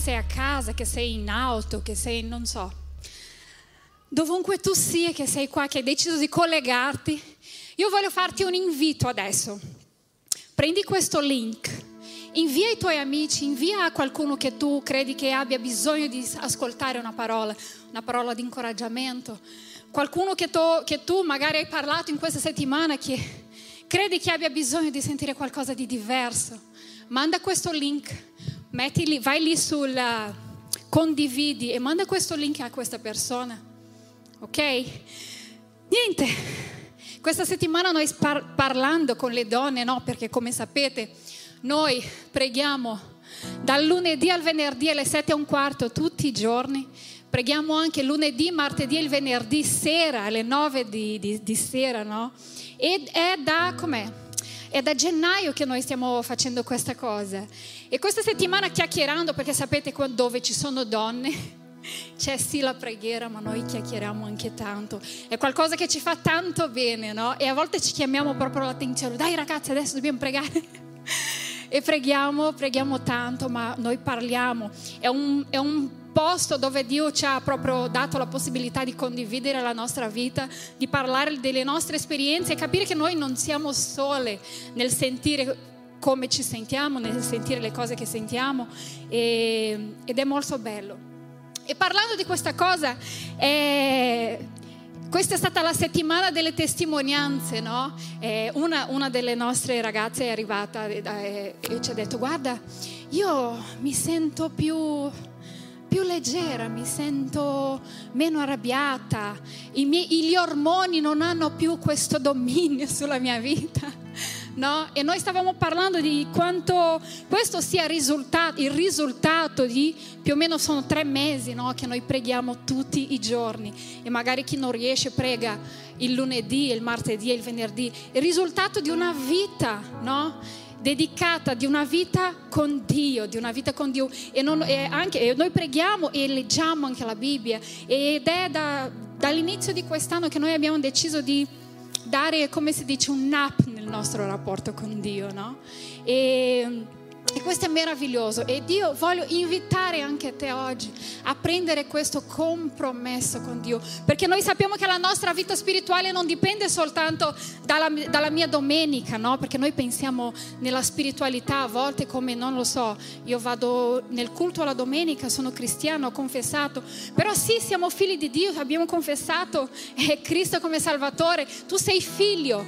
sei a casa, che sei in auto, che sei, non so, dovunque tu sia, che sei qua, che hai deciso di collegarti. Io voglio farti un invito adesso. Prendi questo link, invia ai tuoi amici, invia a qualcuno che tu credi che abbia bisogno di ascoltare una parola, una parola di incoraggiamento. Qualcuno che tu, che tu magari hai parlato in questa settimana che credi che abbia bisogno di sentire qualcosa di diverso. Manda questo link, metti lì, vai lì sul uh, condividi e manda questo link a questa persona. Ok? Niente. Questa settimana noi par- parlando con le donne, no? Perché come sapete, noi preghiamo dal lunedì al venerdì alle 7 e un quarto tutti i giorni. Preghiamo anche lunedì, martedì e il venerdì sera alle 9 di, di- di sera, no? Ed è da com'è? È da gennaio che noi stiamo facendo questa cosa. E questa settimana chiacchierando, perché sapete dove ci sono donne, c'è sì la preghiera, ma noi chiacchieriamo anche tanto. È qualcosa che ci fa tanto bene, no? E a volte ci chiamiamo proprio l'attenzione. Dai ragazzi, adesso dobbiamo pregare. e preghiamo, preghiamo tanto, ma noi parliamo. È un, è un posto dove Dio ci ha proprio dato la possibilità di condividere la nostra vita, di parlare delle nostre esperienze e capire che noi non siamo sole nel sentire come ci sentiamo, nel sentire le cose che sentiamo e- ed è molto bello. E parlando di questa cosa, è, questa è stata la settimana delle testimonianze, no? E una, una delle nostre ragazze è arrivata e, e- e ci ha detto, guarda, io mi sento più, più leggera, mi sento meno arrabbiata, I miei- gli ormoni non hanno più questo dominio sulla mia vita. No? E noi stavamo parlando di quanto questo sia risultato, il risultato di più o meno sono tre mesi no? che noi preghiamo tutti i giorni e magari chi non riesce prega il lunedì, il martedì e il venerdì. Il risultato di una vita, no? Dedicata di una vita con Dio, di una vita con Dio. E, non- e anche, noi preghiamo e leggiamo anche la Bibbia. Ed è da- dall'inizio di quest'anno che noi abbiamo deciso di dare, come si dice, un nap nel nostro rapporto con Dio, no? E, e questo è meraviglioso. E Dio voglio invitare anche te oggi a prendere questo compromesso con Dio, perché noi sappiamo che la nostra vita spirituale non dipende soltanto dalla, dalla mia domenica, no? Perché noi pensiamo nella spiritualità a volte come, non lo so, io vado nel culto alla domenica, sono cristiano, ho confessato, però sì, siamo figli di Dio, abbiamo confessato eh, Cristo come Salvatore, tu sei figlio,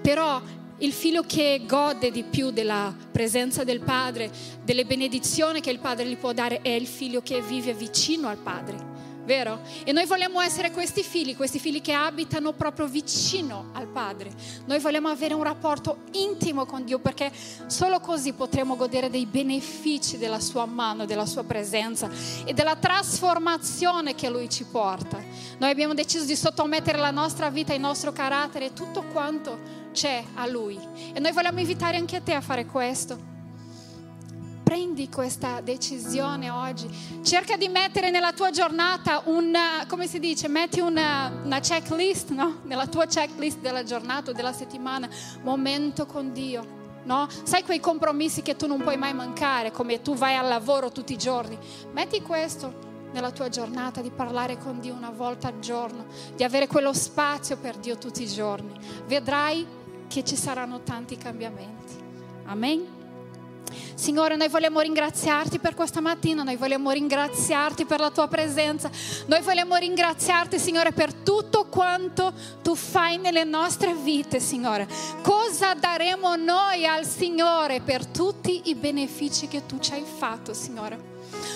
però il figlio che gode di più della presenza del Padre, delle benedizioni che il Padre gli può dare, è il figlio che vive vicino al Padre. Vero? E noi vogliamo essere questi figli, questi figli che abitano proprio vicino al Padre. Noi vogliamo avere un rapporto intimo con Dio perché solo così potremo godere dei benefici della sua mano, della sua presenza e della trasformazione che Lui ci porta. Noi abbiamo deciso di sottomettere la nostra vita, il nostro carattere, tutto quanto c'è a Lui. E noi vogliamo invitare anche te a fare questo. Prendi questa decisione oggi. Cerca di mettere nella tua giornata una, come si dice, metti una, una checklist, no? Nella tua checklist della giornata o della settimana, momento con Dio. No? Sai quei compromessi che tu non puoi mai mancare, come tu vai al lavoro tutti i giorni. Metti questo nella tua giornata di parlare con Dio una volta al giorno, di avere quello spazio per Dio tutti i giorni. Vedrai che ci saranno tanti cambiamenti. Amen. Signore, noi vogliamo ringraziarti per questa mattina, noi vogliamo ringraziarti per la tua presenza, noi vogliamo ringraziarti, Signore, per tutto quanto tu fai nelle nostre vite, Signore. Cosa daremo noi al Signore per tutti i benefici che tu ci hai fatto, Signore?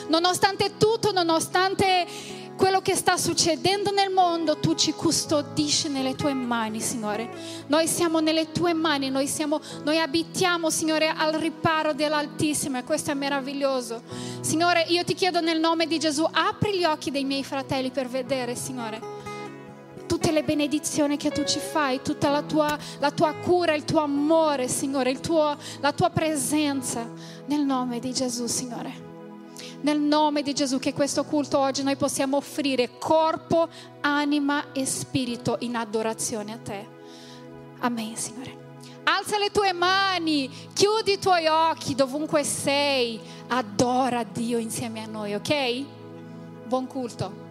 Nonostante tutto, nonostante quello che sta succedendo nel mondo, tu ci custodisci nelle tue mani, Signore. Noi siamo nelle tue mani, noi, siamo, noi abitiamo, Signore, al riparo dell'Altissimo e questo è meraviglioso. Signore, io ti chiedo nel nome di Gesù, apri gli occhi dei miei fratelli per vedere, Signore tutte le benedizioni che tu ci fai, tutta la tua, la tua cura, il tuo amore, Signore, il tuo, la tua presenza. Nel nome di Gesù, Signore. Nel nome di Gesù, che questo culto oggi noi possiamo offrire corpo, anima e spirito in adorazione a te. Amen, Signore. Alza le tue mani, chiudi i tuoi occhi dovunque sei, adora Dio insieme a noi, ok? Buon culto.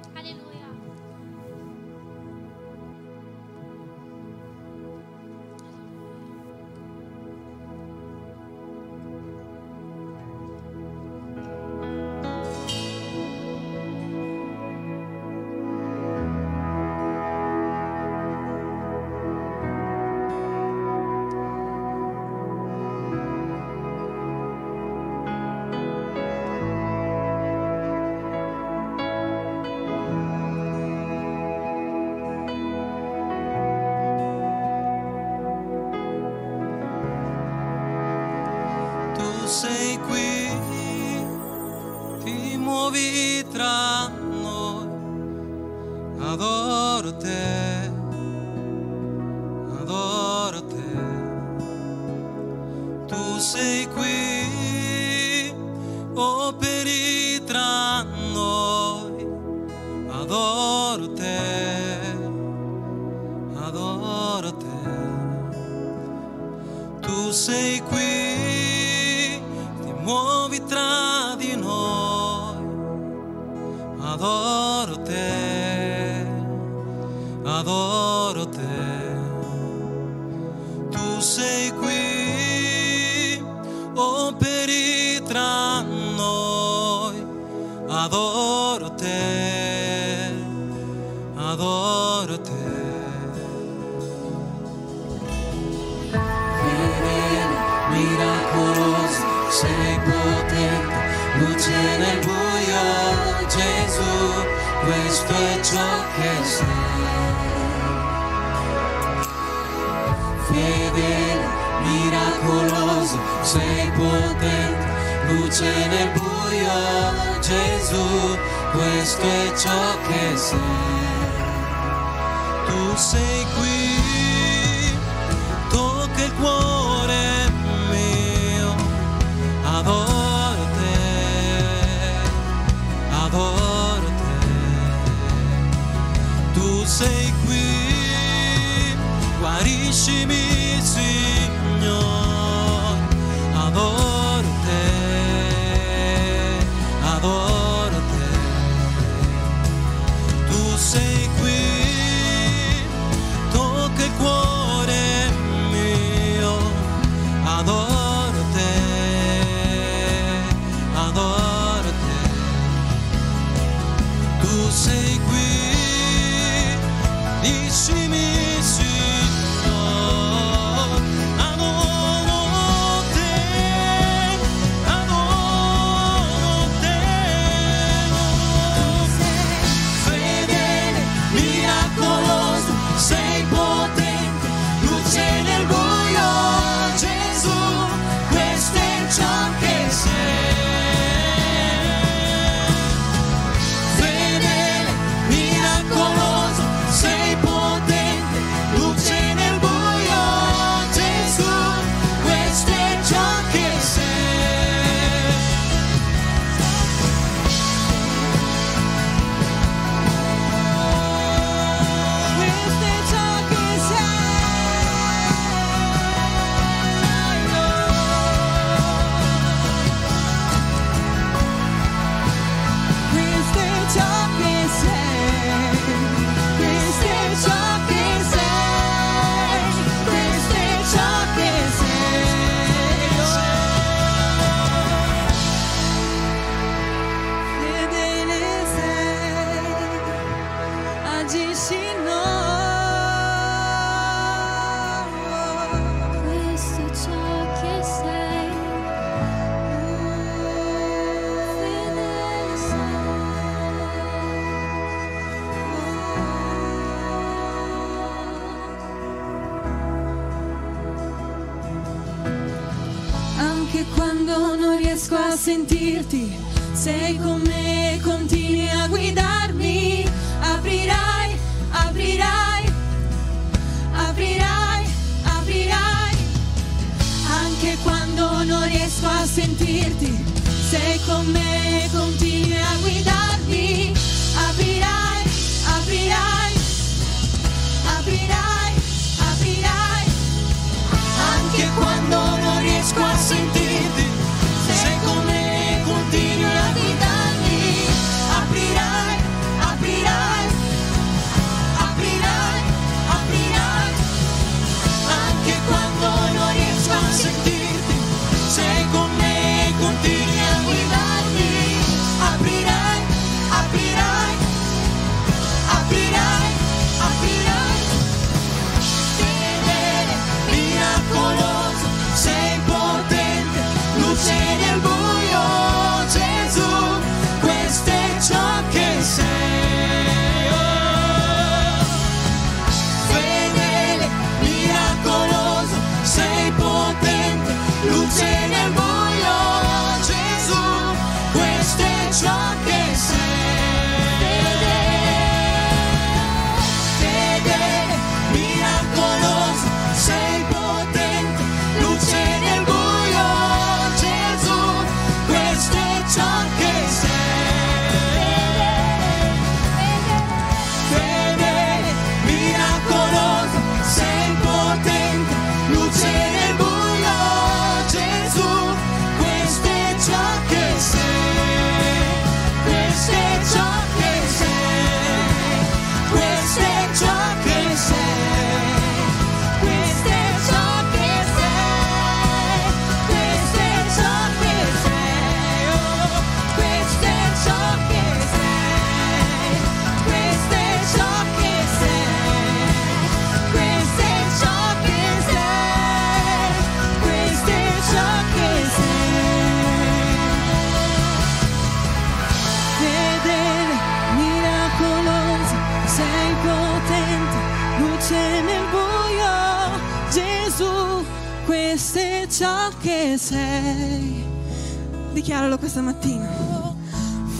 solo questa mattina.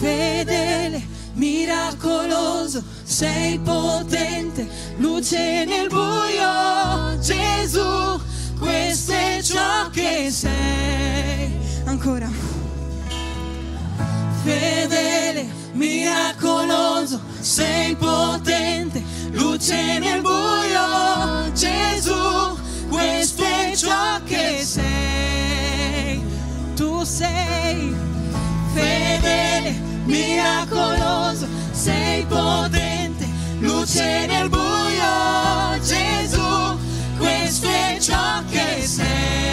Fedele, miracoloso, sei potente, luce nel buio, Gesù, questo è ciò che sei. Ancora. Fedele, miracoloso, sei potente, luce nel buio, Gesù, questo è ciò che sei.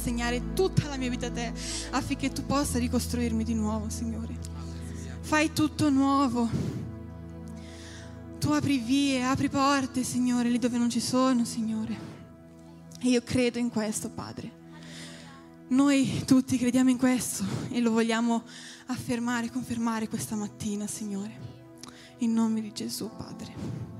consegnare tutta la mia vita a te affinché tu possa ricostruirmi di nuovo, Signore. Fai tutto nuovo. Tu apri vie, apri porte, Signore, lì dove non ci sono, Signore. E io credo in questo, Padre. Noi tutti crediamo in questo e lo vogliamo affermare, confermare questa mattina, Signore. In nome di Gesù, Padre.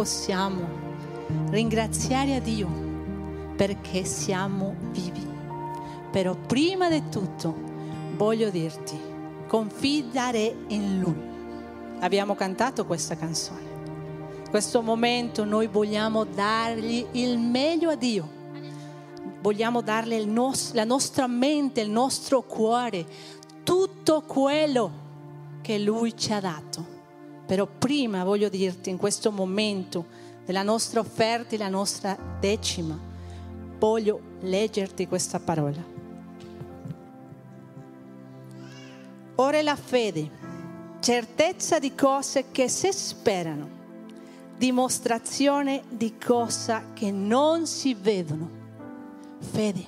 Possiamo ringraziare a Dio perché siamo vivi. Però prima di tutto voglio dirti, confidare in Lui. Abbiamo cantato questa canzone. In questo momento noi vogliamo dargli il meglio a Dio vogliamo darle nos- la nostra mente, il nostro cuore, tutto quello che Lui ci ha dato. Però prima voglio dirti, in questo momento della nostra offerta e la nostra decima, voglio leggerti questa parola. Ora è la fede, certezza di cose che si sperano, dimostrazione di cose che non si vedono fede.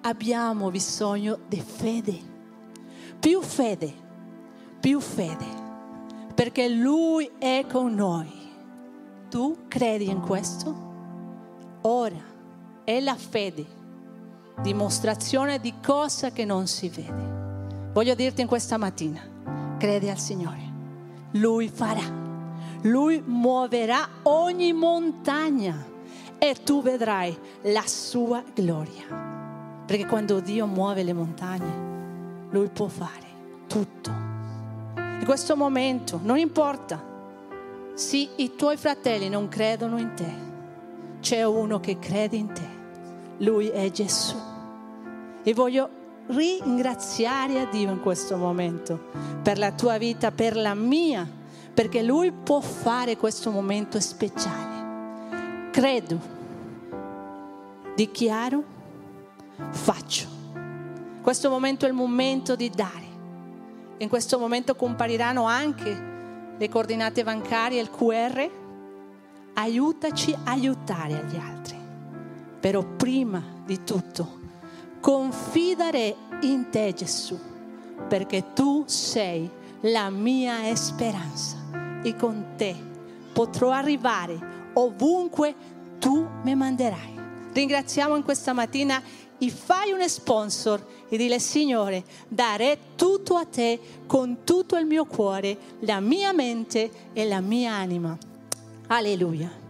Abbiamo bisogno di fede. Più fede, più fede. Perché Lui è con noi. Tu credi in questo? Ora è la fede, dimostrazione di cosa che non si vede. Voglio dirti in questa mattina, credi al Signore. Lui farà. Lui muoverà ogni montagna e tu vedrai la sua gloria. Perché quando Dio muove le montagne, Lui può fare tutto. In questo momento non importa se i tuoi fratelli non credono in te, c'è uno che crede in te. Lui è Gesù. E voglio ringraziare a Dio in questo momento per la tua vita, per la mia, perché Lui può fare questo momento speciale. Credo, dichiaro, faccio. Questo momento è il momento di dare. In questo momento compariranno anche le coordinate bancarie, il QR. Aiutaci a aiutare gli altri. Però prima di tutto, confidare in te Gesù, perché tu sei la mia speranza e con te potrò arrivare ovunque tu mi manderai. Ringraziamo in questa mattina e fai un sponsor e dile Signore, darei tutto a te con tutto il mio cuore, la mia mente e la mia anima. Alleluia.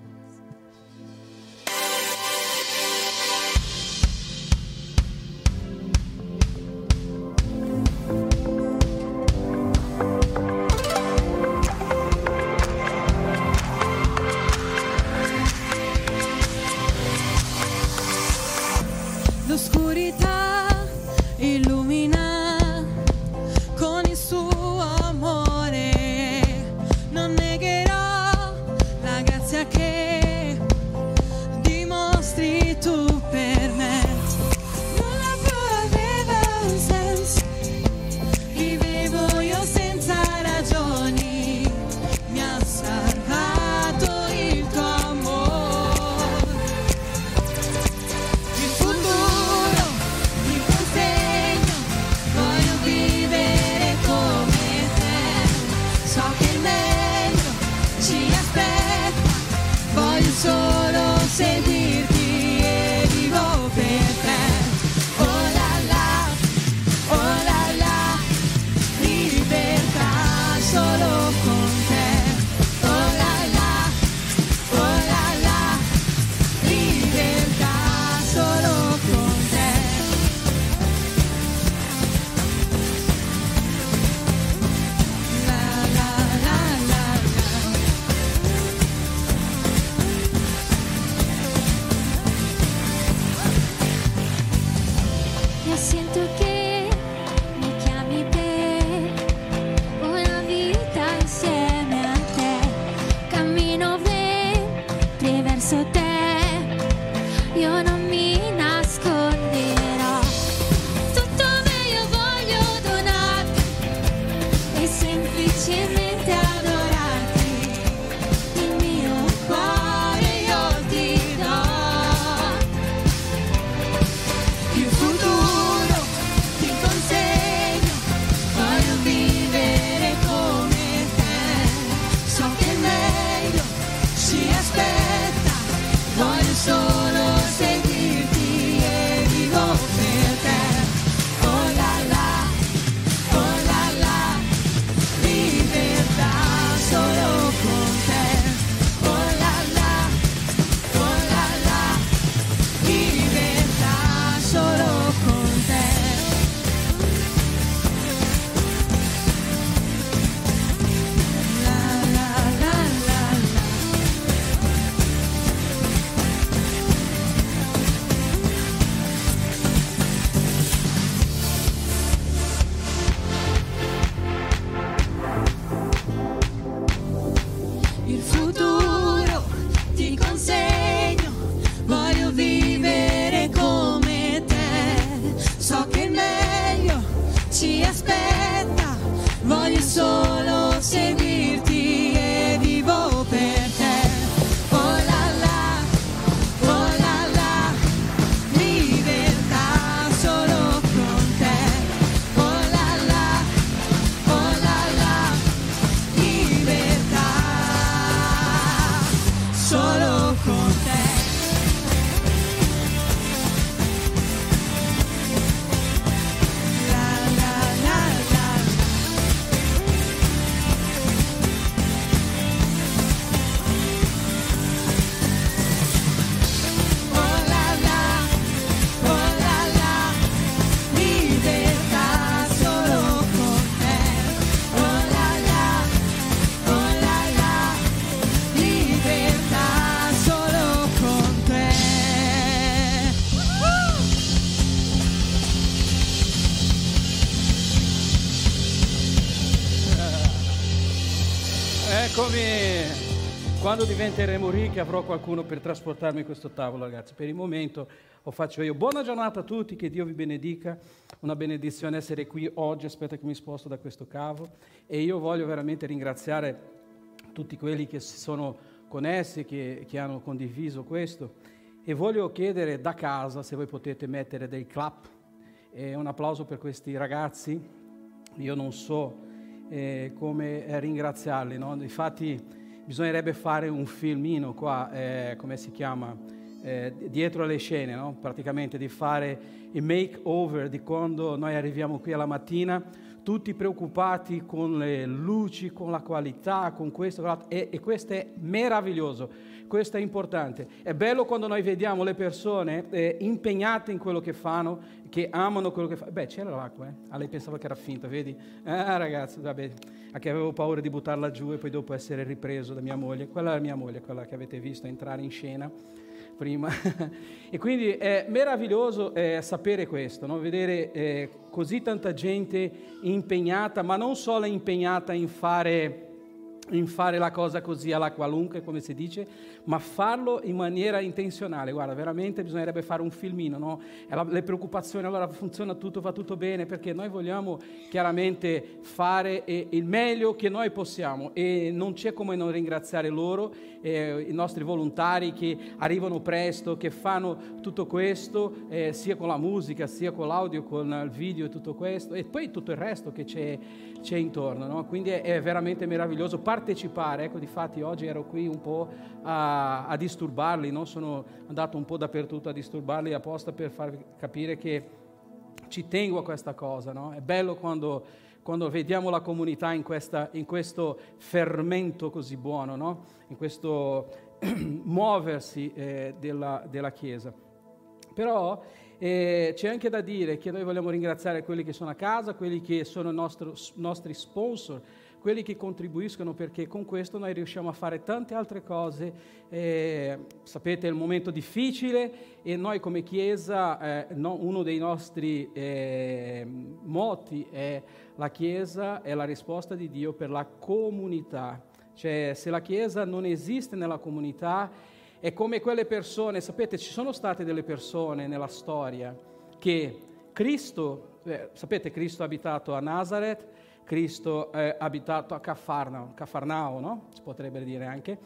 Chim Eccomi! Quando diventeremo ricchi avrò qualcuno per trasportarmi questo tavolo, ragazzi. Per il momento lo faccio io. Buona giornata a tutti, che Dio vi benedica. Una benedizione essere qui oggi. Aspetta che mi sposto da questo cavo. E io voglio veramente ringraziare tutti quelli che si sono connessi, che, che hanno condiviso questo. E voglio chiedere da casa se voi potete mettere dei clap e un applauso per questi ragazzi. Io non so eh, come eh, ringraziarli, no? infatti bisognerebbe fare un filmino qua, eh, come si chiama, eh, dietro le scene, no? praticamente di fare il makeover di quando noi arriviamo qui alla mattina, tutti preoccupati con le luci, con la qualità, con questo, con e, e questo è meraviglioso, questo è importante. È bello quando noi vediamo le persone eh, impegnate in quello che fanno, che amano quello che fanno. Beh, c'era l'acqua, eh? Ah, lei pensava che era finta, vedi? Ah, ragazzi, vabbè, anche avevo paura di buttarla giù e poi dopo essere ripreso da mia moglie. Quella è mia moglie, quella che avete visto entrare in scena prima. e quindi è meraviglioso eh, sapere questo, no? vedere eh, così tanta gente impegnata, ma non solo impegnata in fare, in fare la cosa così alla qualunque, come si dice, ma farlo in maniera intenzionale. Guarda, veramente bisognerebbe fare un filmino, no? Le preoccupazioni, allora funziona tutto, va tutto bene, perché noi vogliamo chiaramente fare eh, il meglio che noi possiamo e non c'è come non ringraziare loro, eh, i nostri volontari che arrivano presto, che fanno tutto questo, eh, sia con la musica, sia con l'audio, con il video e tutto questo, e poi tutto il resto che c'è, c'è intorno. No? Quindi è, è veramente meraviglioso partecipare. Ecco, difatti oggi ero qui un po' a a, disturbarli, no? sono andato un po' dappertutto a disturbarli apposta per far capire che ci tengo a questa cosa. No? È bello quando, quando, vediamo la comunità in, questa, in questo fermento così buono, no? in questo muoversi eh, della, della, Chiesa. Però eh, c'è anche da dire che noi vogliamo ringraziare quelli che sono a casa, quelli che sono i nostri sponsor, quelli che contribuiscono perché con questo noi riusciamo a fare tante altre cose. Eh, sapete, è il momento difficile e noi come Chiesa, eh, no, uno dei nostri eh, moti è la Chiesa è la risposta di Dio per la comunità. Cioè, se la Chiesa non esiste nella comunità, è come quelle persone, sapete, ci sono state delle persone nella storia che Cristo, eh, sapete, Cristo ha abitato a Nazareth, Cristo è abitato a Cafarnao, Cafarnao no? si potrebbe dire anche.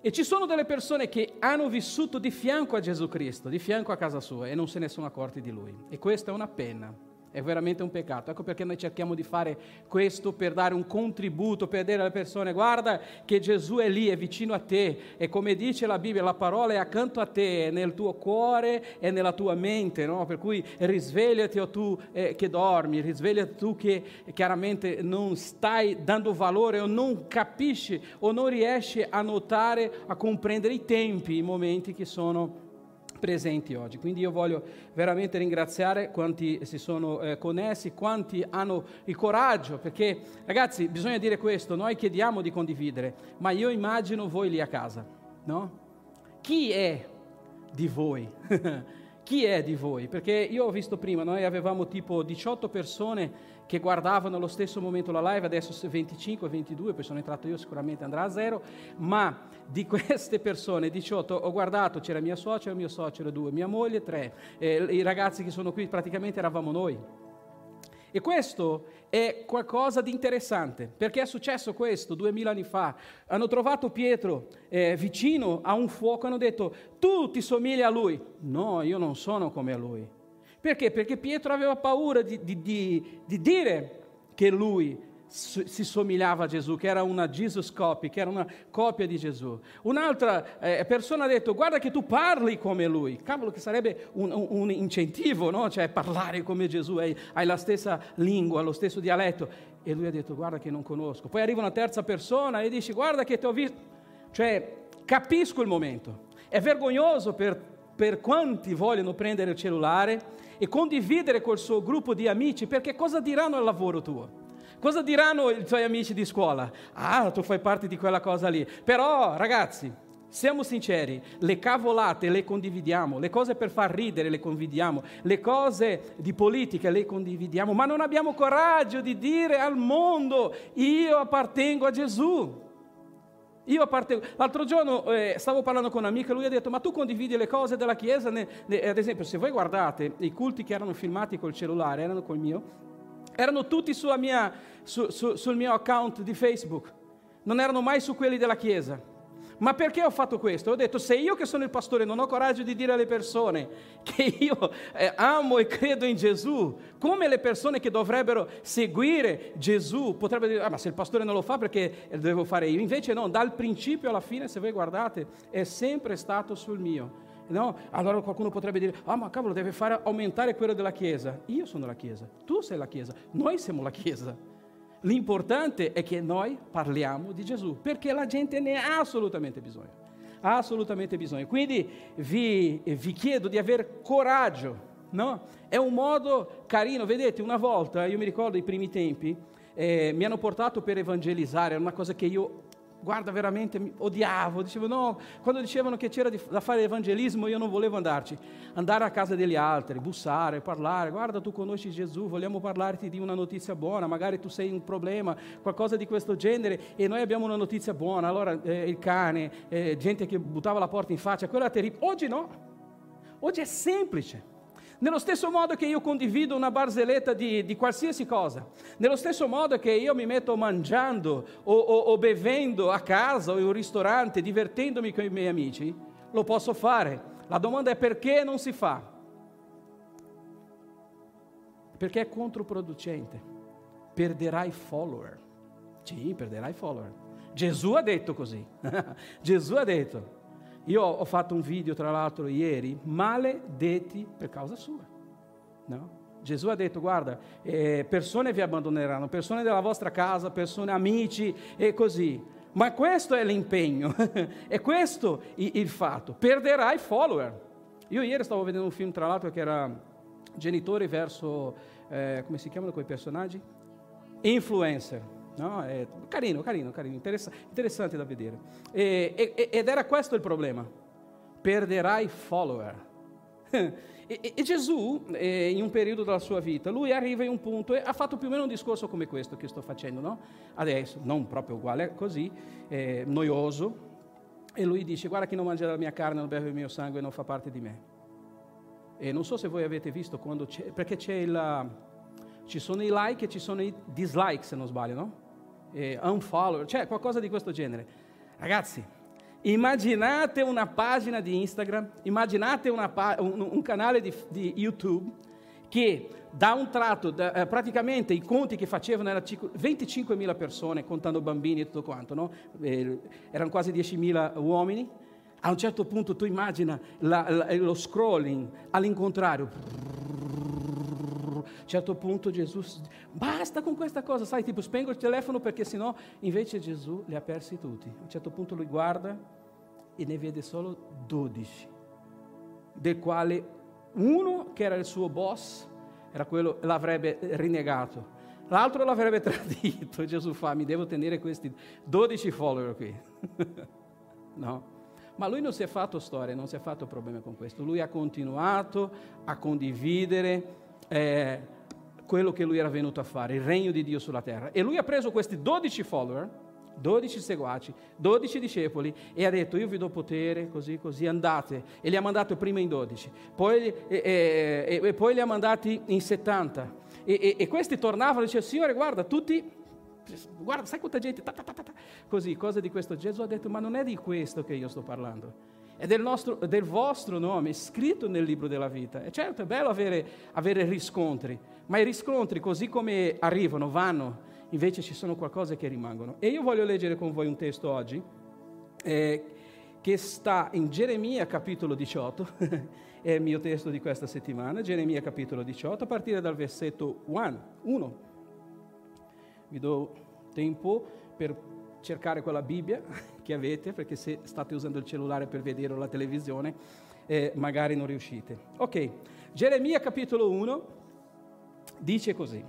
E ci sono delle persone che hanno vissuto di fianco a Gesù Cristo, di fianco a casa sua e non se ne sono accorti di lui. E questa è una pena è veramente un peccato. Ecco perché noi cerchiamo di fare questo per dare un contributo, per dire alle persone guarda che Gesù è lì, è vicino a te e come dice la Bibbia, la parola è accanto a te, è nel tuo cuore e nella tua mente, no? per cui risvegliati o tu eh, che dormi, risvegliati tu che chiaramente non stai dando valore o non capisci o non riesci a notare, a comprendere i tempi, i momenti che sono presenti oggi. Quindi io voglio veramente ringraziare quanti si sono eh, connessi, quanti hanno il coraggio, perché ragazzi bisogna dire questo, noi chiediamo di condividere, ma io immagino voi lì a casa, no? Chi è di voi? Chi è di voi? Perché io ho visto prima, noi avevamo tipo 18 persone che guardavano allo stesso momento la live, adesso 25, 22, poi sono entrato io, sicuramente andrà a zero, ma di queste persone, 18, ho guardato, c'era mia suocera, mio suocero due, mia moglie tre, eh, i ragazzi che sono qui praticamente eravamo noi. E questo è qualcosa di interessante, perché è successo questo duemila anni fa. Hanno trovato Pietro eh, vicino a un fuoco e hanno detto, tu ti somigli a lui. No, io non sono come a lui. Perché? Perché Pietro aveva paura di, di, di, di dire che lui si somigliava a Gesù, che era una Jesus copy, che era una copia di Gesù. Un'altra eh, persona ha detto, guarda che tu parli come lui. Cavolo, che sarebbe un, un, un incentivo, no? Cioè parlare come Gesù, hai, hai, la stessa lingua, lo stesso dialetto. E lui ha detto, guarda che non conosco. Poi arriva una terza persona e dice, guarda che ti ho visto. Cioè, capisco il momento. È vergognoso per, per quanti vogliono prendere il cellulare e condividere col suo gruppo di amici, perché cosa diranno al lavoro tuo? Cosa diranno i tuoi amici di scuola? Ah, tu fai parte di quella cosa lì. Però, ragazzi, siamo sinceri, le cavolate le condividiamo, le cose per far ridere le condividiamo, le cose di politica le condividiamo, ma non abbiamo coraggio di dire al mondo io appartengo a Gesù. Io appartengo. L'altro giorno eh, stavo parlando con un'amica e lui ha detto: Ma tu condividi le cose della Chiesa? Ne, ne, ad esempio, se voi guardate i culti che erano filmati col cellulare, erano col mio, erano tutti mia, su, su, sul mio account di Facebook. non erano mai su quelli della Chiesa. Ma perché ho fatto questo? Ho detto, se io che sono il pastore non ho coraggio di dire alle persone che io eh, amo e credo in Gesù, come le persone che dovrebbero seguire Gesù potrebbero dire, ah, ma se il pastore non lo fa perché lo devo fare io? Invece no, dal principio alla fine, se voi guardate, è sempre stato sul mio. No? Allora qualcuno potrebbe dire, ah ma cavolo, deve fare aumentare quello della Chiesa. Io sono la Chiesa, tu sei la Chiesa, noi siamo la Chiesa. L'importante è che noi parliamo di Gesù, perché la gente ne ha assolutamente bisogno. Assolutamente bisogno. Quindi vi, vi chiedo di avere coraggio, no? È un modo carino, vedete, una volta, io mi ricordo i primi tempi, eh, mi hanno portato per evangelizzare, era una cosa che io guarda, veramente odiavo. Dicevo, no, quando dicevano che c'era da fare evangelismo, io non volevo andarci. Andare a casa degli altri, bussare, parlare. Guarda, tu conosci Gesù, vogliamo parlarti di una notizia buona. Magari tu sei un problema, qualcosa di questo genere, e noi abbiamo una notizia buona. Allora, eh, il cane, eh, gente che buttava la porta in faccia, quello era terribile. Oggi no. Oggi è semplice. Nello stesso modo che io condivido una barzelletta di, di, qualsiasi cosa, nello stesso modo che io mi metto mangiando o, o, o bevendo a casa o in un ristorante, divertendomi con i miei amici, lo posso fare. La domanda è perché non si fa? Perché è controproducente. Perderai follower. Sì, perderai follower. Gesù ha detto così. Gesù ha detto, io ho fatto un video, tra l'altro, ieri, maledetti per causa sua. No? Gesù ha detto, guarda, eh, persone vi abbandoneranno, persone della vostra casa, persone, amici e così. Ma questo è l'impegno, è questo il, fatto. Perderai follower. Io ieri stavo vedendo un film, tra l'altro, che era genitori verso, eh, come si chiamano quei personaggi? Influencer. No? È carino, carino, carino, interessa- interessante da vedere. E, e, ed era questo il problema. Perderai follower. e, e, Gesù, eh, in un periodo della sua vita, lui arriva in un punto e ha fatto più o meno un discorso come questo che sto facendo, no? Adesso, non proprio uguale, così, eh, noioso. E lui dice, guarda chi non mangia la mia carne, non beve il mio sangue, non fa parte di me. E non so se voi avete visto quando c'è, perché c'è il, ci sono i like e ci sono i dislike, se non sbaglio, no? Eh, unfollower, cioè qualcosa di questo genere. Ragazzi, immaginate una pagina di Instagram, immaginate pa- un, un, canale di, di, YouTube che da un tratto, da, eh, praticamente i conti che facevano erano 25.000 persone, contando bambini e tutto quanto, no? eh, erano quasi 10.000 uomini. A un certo punto tu immagina la, la, lo scrolling all'incontrario a un certo punto Gesù, basta con questa cosa, sai, tipo spengo il telefono perché sennò invece Gesù li ha persi tutti. A un certo punto lui guarda e ne vede solo 12, del quale uno che era il suo boss, era quello, l'avrebbe rinnegato, l'altro l'avrebbe tradito. Gesù fa, mi devo tenere questi 12 follower qui. no. Ma lui non si è fatto storia, non si è fatto problemi con questo. Lui ha continuato a condividere eh, quello che lui era venuto a fare, il regno di Dio sulla terra. E lui ha preso questi 12 follower, 12 seguaci, 12 discepoli e ha detto io vi do potere, così, così, andate. E li ha mandati prima in 12, poi, e, e, e poi li ha mandati in 70. E, e questi tornavano e dicevano, Signore guarda, tutti, guarda, sai quanta gente, ta, ta, ta, così, cose di questo. Gesù ha detto, ma non è di questo che io sto parlando è del, nostro, del, vostro nome scritto nel libro della vita. E certo è bello avere, avere, riscontri, ma i riscontri così come arrivano, vanno, invece ci sono qualcosa che rimangono. E io voglio leggere con voi un testo oggi eh, che sta in Geremia capitolo 18, è il mio testo di questa settimana, Geremia capitolo 18, a partire dal versetto 1. Vi do tempo per cercare quella Bibbia che avete, perché se state usando il cellulare per vedere la televisione, eh, magari non riuscite. Ok, Geremia capitolo 1 dice così.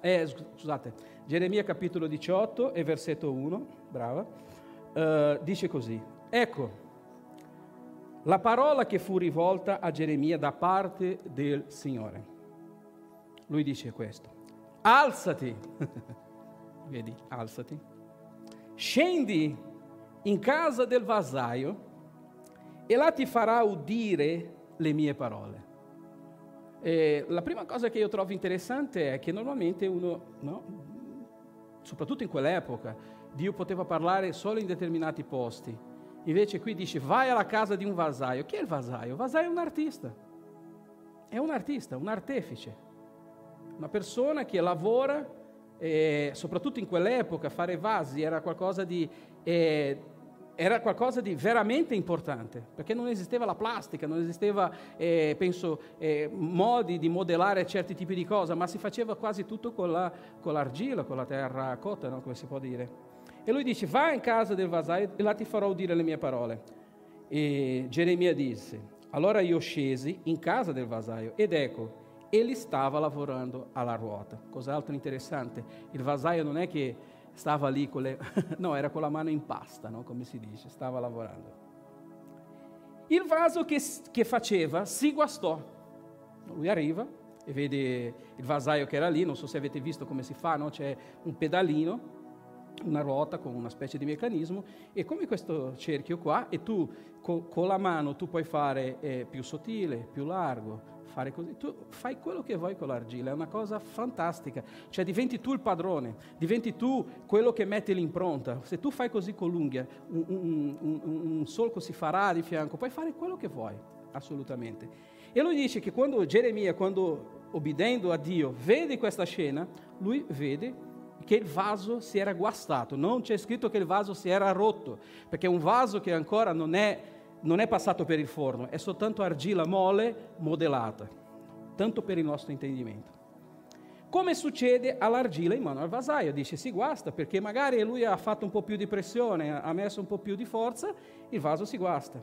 Eh, scusate, Geremia capitolo 18 e versetto 1, brava, uh, dice così. Ecco, la parola che fu rivolta a Geremia da parte del Signore. Lui dice questo. Alzati. Vedi, alzati Scendi in casa del vasaio e là ti farà udire le mie parole. E la prima cosa che io trovo interessante è che normalmente uno no, soprattutto in quell'epoca, Dio poteva parlare solo in determinati posti. Invece qui dice vai alla casa di un vasaio. Chi è il vasaio? Il vasaio è un artista. È un artista, un artefice. Una persona che lavora, eh, soprattutto in quell'epoca, fare vasi era qualcosa di... eh, era qualcosa di veramente importante, perché non esisteva la plastica, non esisteva, eh, penso, modi di modellare certi tipi di cose, ma si faceva quasi tutto con, la, con l'argilla, con la terra cotta, no? come si può dire. E lui dice, vai in casa del vasaio e là ti farò udire le mie parole. E Geremia disse, allora io scesi in casa del vasaio ed ecco, egli stava lavorando alla ruota. Cos'altro interessante, il vasaio non è che stava lì con le... no, era con la mano in pasta, no? come si dice, stava lavorando. Il vaso che, che faceva si guastò. Lui arriva e vede il vasaio che era lì, non so se avete visto come si fa, no? c'è un pedalino, una ruota con una specie di meccanismo e come questo cerchio qua e tu co- con la mano tu puoi fare eh, più sottile, più largo, fare così, tu fai quello che vuoi con l'argilla, è una cosa fantastica, cioè diventi tu il padrone, diventi tu quello che mette l'impronta, se tu fai così con l'unghia, un, un, un, un solco si farà di fianco, puoi fare quello che vuoi, assolutamente. E lui dice che quando Geremia, quando obbedendo a Dio, vede questa scena, lui vede che il vaso si era guastato, non c'è scritto che il vaso si era rotto, perché un vaso che ancora non è, non è passato per il forno, è soltanto argilla mole modellata, tanto per il nostro intendimento. Come succede all'argilla in mano al vasaio? Dice si guasta perché magari lui ha fatto un po' più di pressione, ha messo un po' più di forza, il vaso si guasta.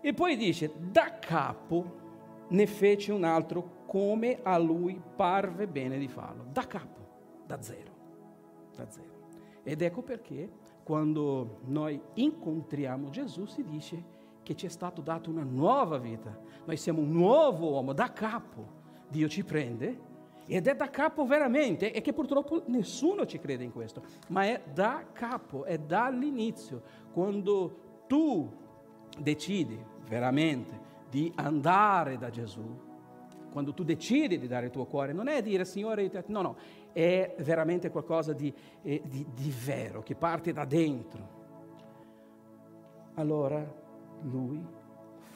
E poi dice, da capo ne fece un altro come a lui parve bene di farlo, da capo da zero, da zero. Ed ecco perché quando noi incontriamo Gesù si dice che ci è stato dato una nuova vita. Noi siamo un nuovo uomo, da capo. Dio ci prende ed è da capo veramente e che purtroppo nessuno ci crede in questo, ma è da capo, è dall'inizio, quando tu decidi veramente di andare da Gesù, quando tu decidi di dare il tuo cuore, non è dire Signore, no, no, è veramente qualcosa di, eh, di, di vero, che parte da dentro. Allora lui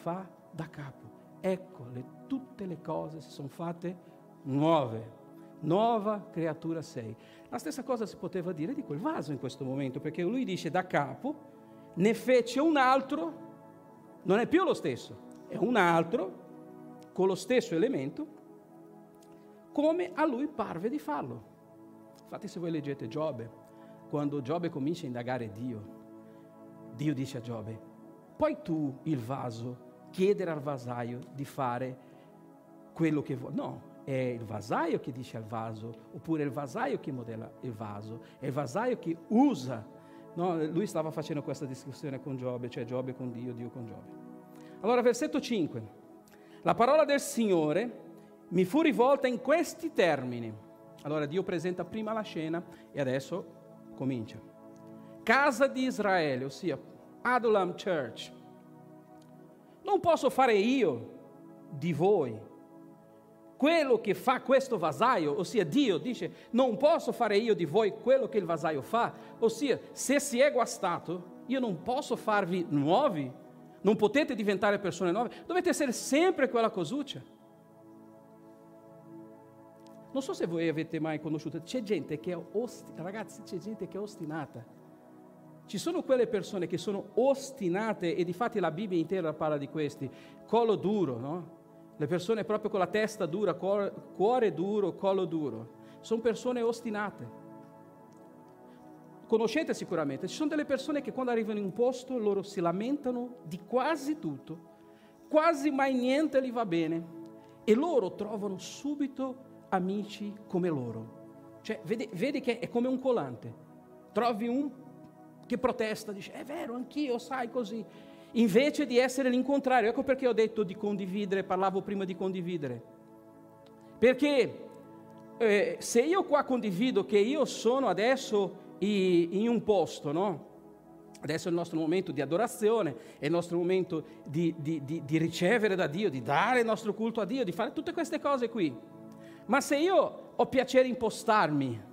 fa da capo. Ecco, le, tutte le cose si sono fatte nuove. Nuova creatura sei. La stessa cosa si poteva dire di quel vaso in questo momento, perché lui dice da capo, ne fece un altro, non è più lo stesso, è un altro con lo stesso elemento, come a lui parve di farlo. Infatti se voi leggete Giobbe, quando Giobbe comincia a indagare Dio, Dio dice a Giobbe, puoi tu il vaso chiedere al vasaio di fare quello che vuoi? No, è il vasaio che dice al vaso, oppure è il vasaio che modella il vaso, è il vasaio che usa. No, lui stava facendo questa discussione con Giobbe, cioè Giobbe con Dio, Dio con Giobbe. Allora, versetto 5. La parola del Signore mi fu rivolta in questi termini. Allora Dio presenta prima la scena e adesso comincia. Casa di Israele, ossia Adulam Church. Non posso fare io di voi quello che fa questo vasaio, ossia Dio dice non posso fare io di voi quello che il vasaio fa, ossia se si è guastato io non posso farvi nuovi, non potete diventare persone nuove, dovete essere sempre quella cosuccia. Non so se voi avete mai conosciuto, c'è gente che è ostinata, ragazzi, c'è gente che è ostinata. Ci sono quelle persone che sono ostinate e di fatti la Bibbia intera parla di questi, collo duro, no? Le persone proprio con la testa dura, cuore, duro, collo duro. Sono persone ostinate. Conoscete sicuramente, ci sono delle persone che quando arrivano in un posto loro si lamentano di quasi tutto, quasi mai niente gli va bene e loro trovano subito amici come loro. Cioè, vedi, vedi che è come un collante. Trovi un che protesta, dice, è vero, anch'io, sai così. Invece di essere l'incontrario. Ecco perché ho detto di condividere, parlavo prima di condividere. Perché eh, se io qua condivido che io sono adesso in un posto, no? Adesso è il nostro momento di adorazione, è il nostro momento di, di, di, di ricevere da Dio, di dare il nostro culto a Dio, di fare tutte queste cose qui. Ma se io ho piacere in postarmi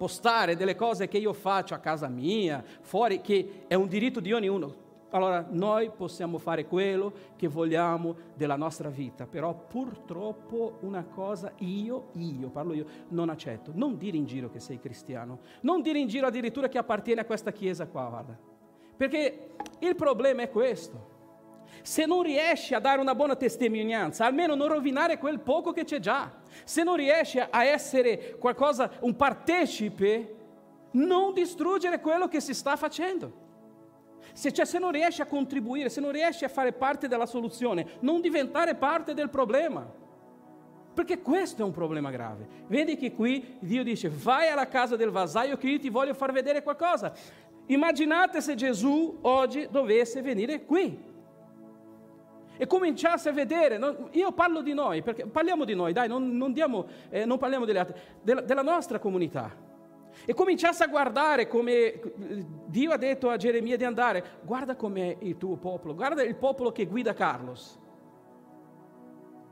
postare delle cose che io faccio a casa mia, fuori, che è un diritto di ognuno. Allora noi possiamo fare quello che vogliamo della nostra vita, però purtroppo una cosa io, io, parlo io, non accetto. Non dire in giro che sei cristiano, non dire in giro addirittura che appartiene a questa chiesa qua, guarda. Perché il problema è questo. Se non riesci a dare una buona testimonianza, almeno non rovinare quel poco che c'è già. Se non riesci a essere qualcosa, un partecipe, non distruggere quello che si sta facendo. Se, cioè, se non riesci a contribuire, se non riesci a fare parte della soluzione, non diventare parte del problema. Perché questo è un problema grave. Vedi che qui Dio dice vai alla casa del vasaio che io ti voglio far vedere qualcosa. Immaginate se Gesù oggi dovesse venire qui e cominciasse a vedere, no? io parlo di noi, perché parliamo di noi, dai, non, non, diamo, eh, non parliamo delle altre, della, della nostra comunità e cominciasse a guardare come Dio ha detto a Geremia di andare, guarda com'è il tuo popolo, guarda il popolo che guida Carlos.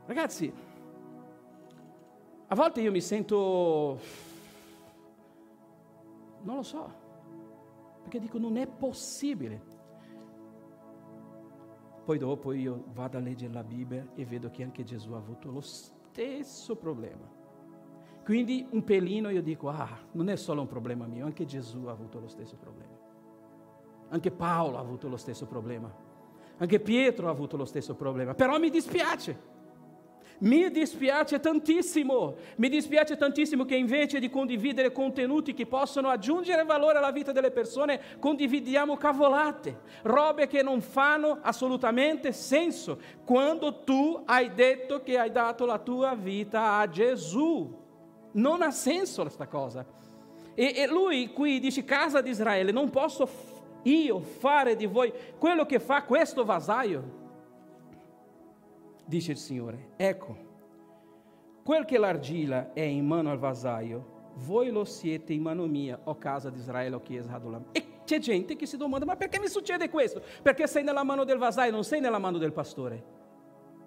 Ragazzi, a volte io mi sento, non lo so, perché dico non è possibile. Poi dopo io vado a leggere la Bibbia e vedo che anche Gesù ha avuto lo stesso problema. Quindi un pelino io dico, ah, non è solo un problema mio, anche Gesù ha avuto lo stesso problema. Anche Paolo ha avuto lo stesso problema. Anche Pietro ha avuto lo stesso problema. Però mi dispiace. Mi dispiace tantissimo, mi dispiace tantissimo che invece di condividere contenuti che possono aggiungere valore alla vita delle persone, condividiamo cavolate, robe che non fanno assolutamente senso, quando tu hai detto che hai dato la tua vita a Gesù. Non ha senso questa cosa. E, e, lui qui dice, casa di Israele, non posso io fare di voi quello che fa questo vasaio? Dice il Signore, ecco, quel che l'argilla è in mano al vasaio, voi lo siete in mano mia, o casa di Israele, o chiesa Adulam. E c'è gente che si domanda, ma perché mi succede questo? Perché sei nella mano del vasaio, non sei nella mano del pastore.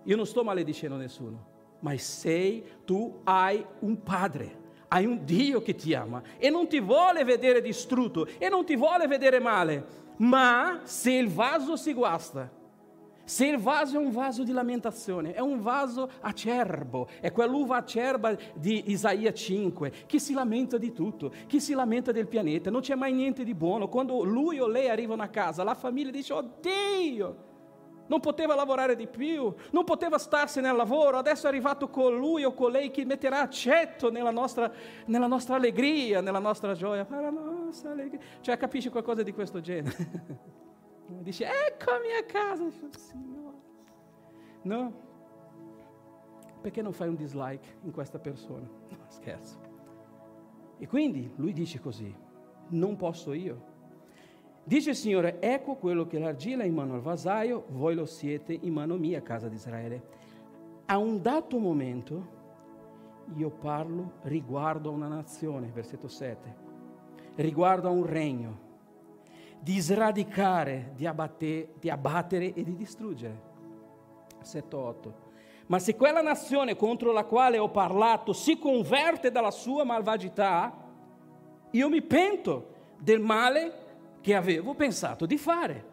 Io non sto maledicendo nessuno mas sei, tu hai un padre, hai un Dio che ti ama e non ti vuole vedere distrutto e non ti vuole vedere male, ma se il vaso si guasta, se il vaso è un vaso di lamentazione, è un vaso acerbo, è quell'uva acerba di Isaia 5, che si lamenta di tutto, che si lamenta del pianeta, non c'è mai niente di buono. Quando lui o lei arrivano a casa, la famiglia dice, oh Dio, non poteva lavorare di più, non poteva starsene al lavoro, adesso è arrivato colui o colei che metterà accetto nella nostra, nella nostra allegria, nella nostra gioia, per la nostra allegria. Cioè capisci qualcosa di questo genere? Dice, eccomi a casa, Signore. No? Perché non fai un dislike in questa persona? No, scherzo. E quindi lui dice così, non posso io Dice il Signore, ecco quello che l'argilla in mano al vasaio, voi lo siete in mano mia, casa di Israele. A un dato momento io parlo riguardo a una nazione, versetto 7, riguardo a un regno, di sradicare, di, abbatte, di abbattere e di distruggere. Versetto 8. Ma se quella nazione contro la quale ho parlato si converte dalla sua malvagità, io mi pento del male che avevo pensato di fare.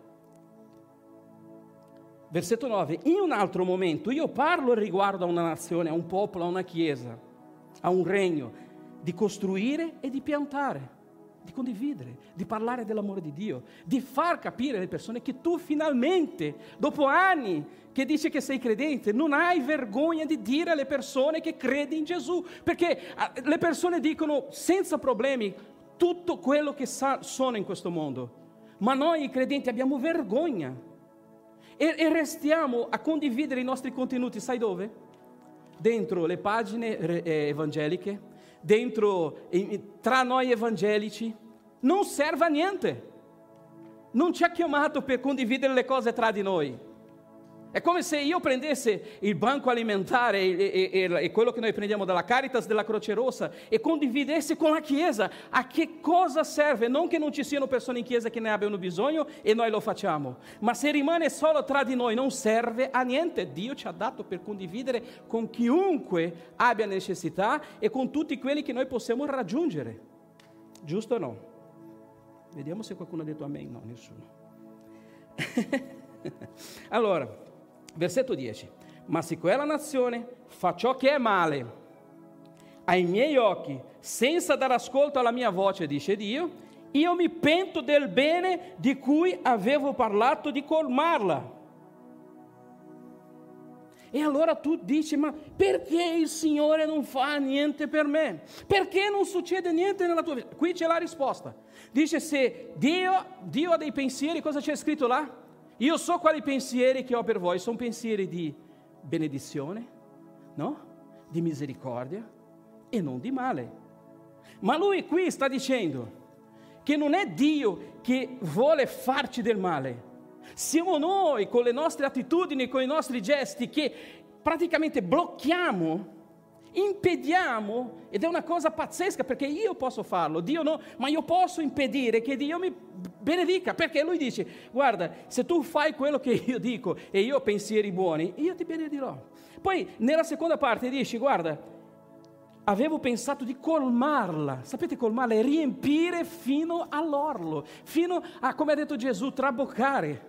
Versetto 9, in un altro momento io parlo riguardo a una nazione, a un popolo, a una chiesa, a un regno, di costruire e di piantare, di condividere, di parlare dell'amore di Dio, di far capire alle persone che tu finalmente, dopo anni che dici che sei credente, non hai vergogna di dire alle persone che credi in Gesù, perché ah, le persone dicono senza problemi, tutto quello che sa, sono in questo mondo, ma noi credenti abbiamo vergogna. E, e restiamo a condividere i nostri contenuti, sai dove? Dentro le pagine eh, evangeliche, dentro tra noi evangelici, non serve a niente. Non ci ha chiamato per condividere le cose tra di noi. È come se io prendesse il banco alimentare e, e, e, quello che noi prendiamo dalla Caritas della Croce Rossa e condividesse con la Chiesa. A che cosa serve? Non che non ci siano persone in Chiesa che ne abbiano bisogno e noi lo facciamo, ma se rimane solo tra di noi non serve a niente. Dio ci ha dato per condividere con chiunque abbia necessità e con tutti quelli che noi possiamo raggiungere. Giusto o no? Vediamo se qualcuno ha detto amen. No, nessuno. allora, versetto 10. Ma se quella nazione fa ciò che è male ai miei occhi, senza dare ascolto alla mia voce, dice Dio, io mi pento del bene di cui avevo parlato di colmarla. E allora tu dici, ma perché il Signore non fa niente per me? Perché non succede niente nella tua vita? Qui c'è la risposta. Dice se Dio, Dio ha dei pensieri, cosa c'è scritto là? Io so quali pensieri che ho per voi, sono pensieri di benedizione, no? Di misericordia e non di male. Ma lui qui sta dicendo che non è Dio che vuole farci del male, siamo noi con le nostre attitudini, con i nostri gesti che praticamente blocchiamo, impediamo, ed è una cosa pazzesca perché io posso farlo, Dio no, ma io posso impedire che Dio mi benedica, perché lui dice, guarda, se tu fai quello che io dico e io ho pensieri buoni, io ti benedirò. Poi nella seconda parte dice, guarda, avevo pensato di colmarla, sapete colmarla è riempire fino all'orlo, fino a, come ha detto Gesù, traboccare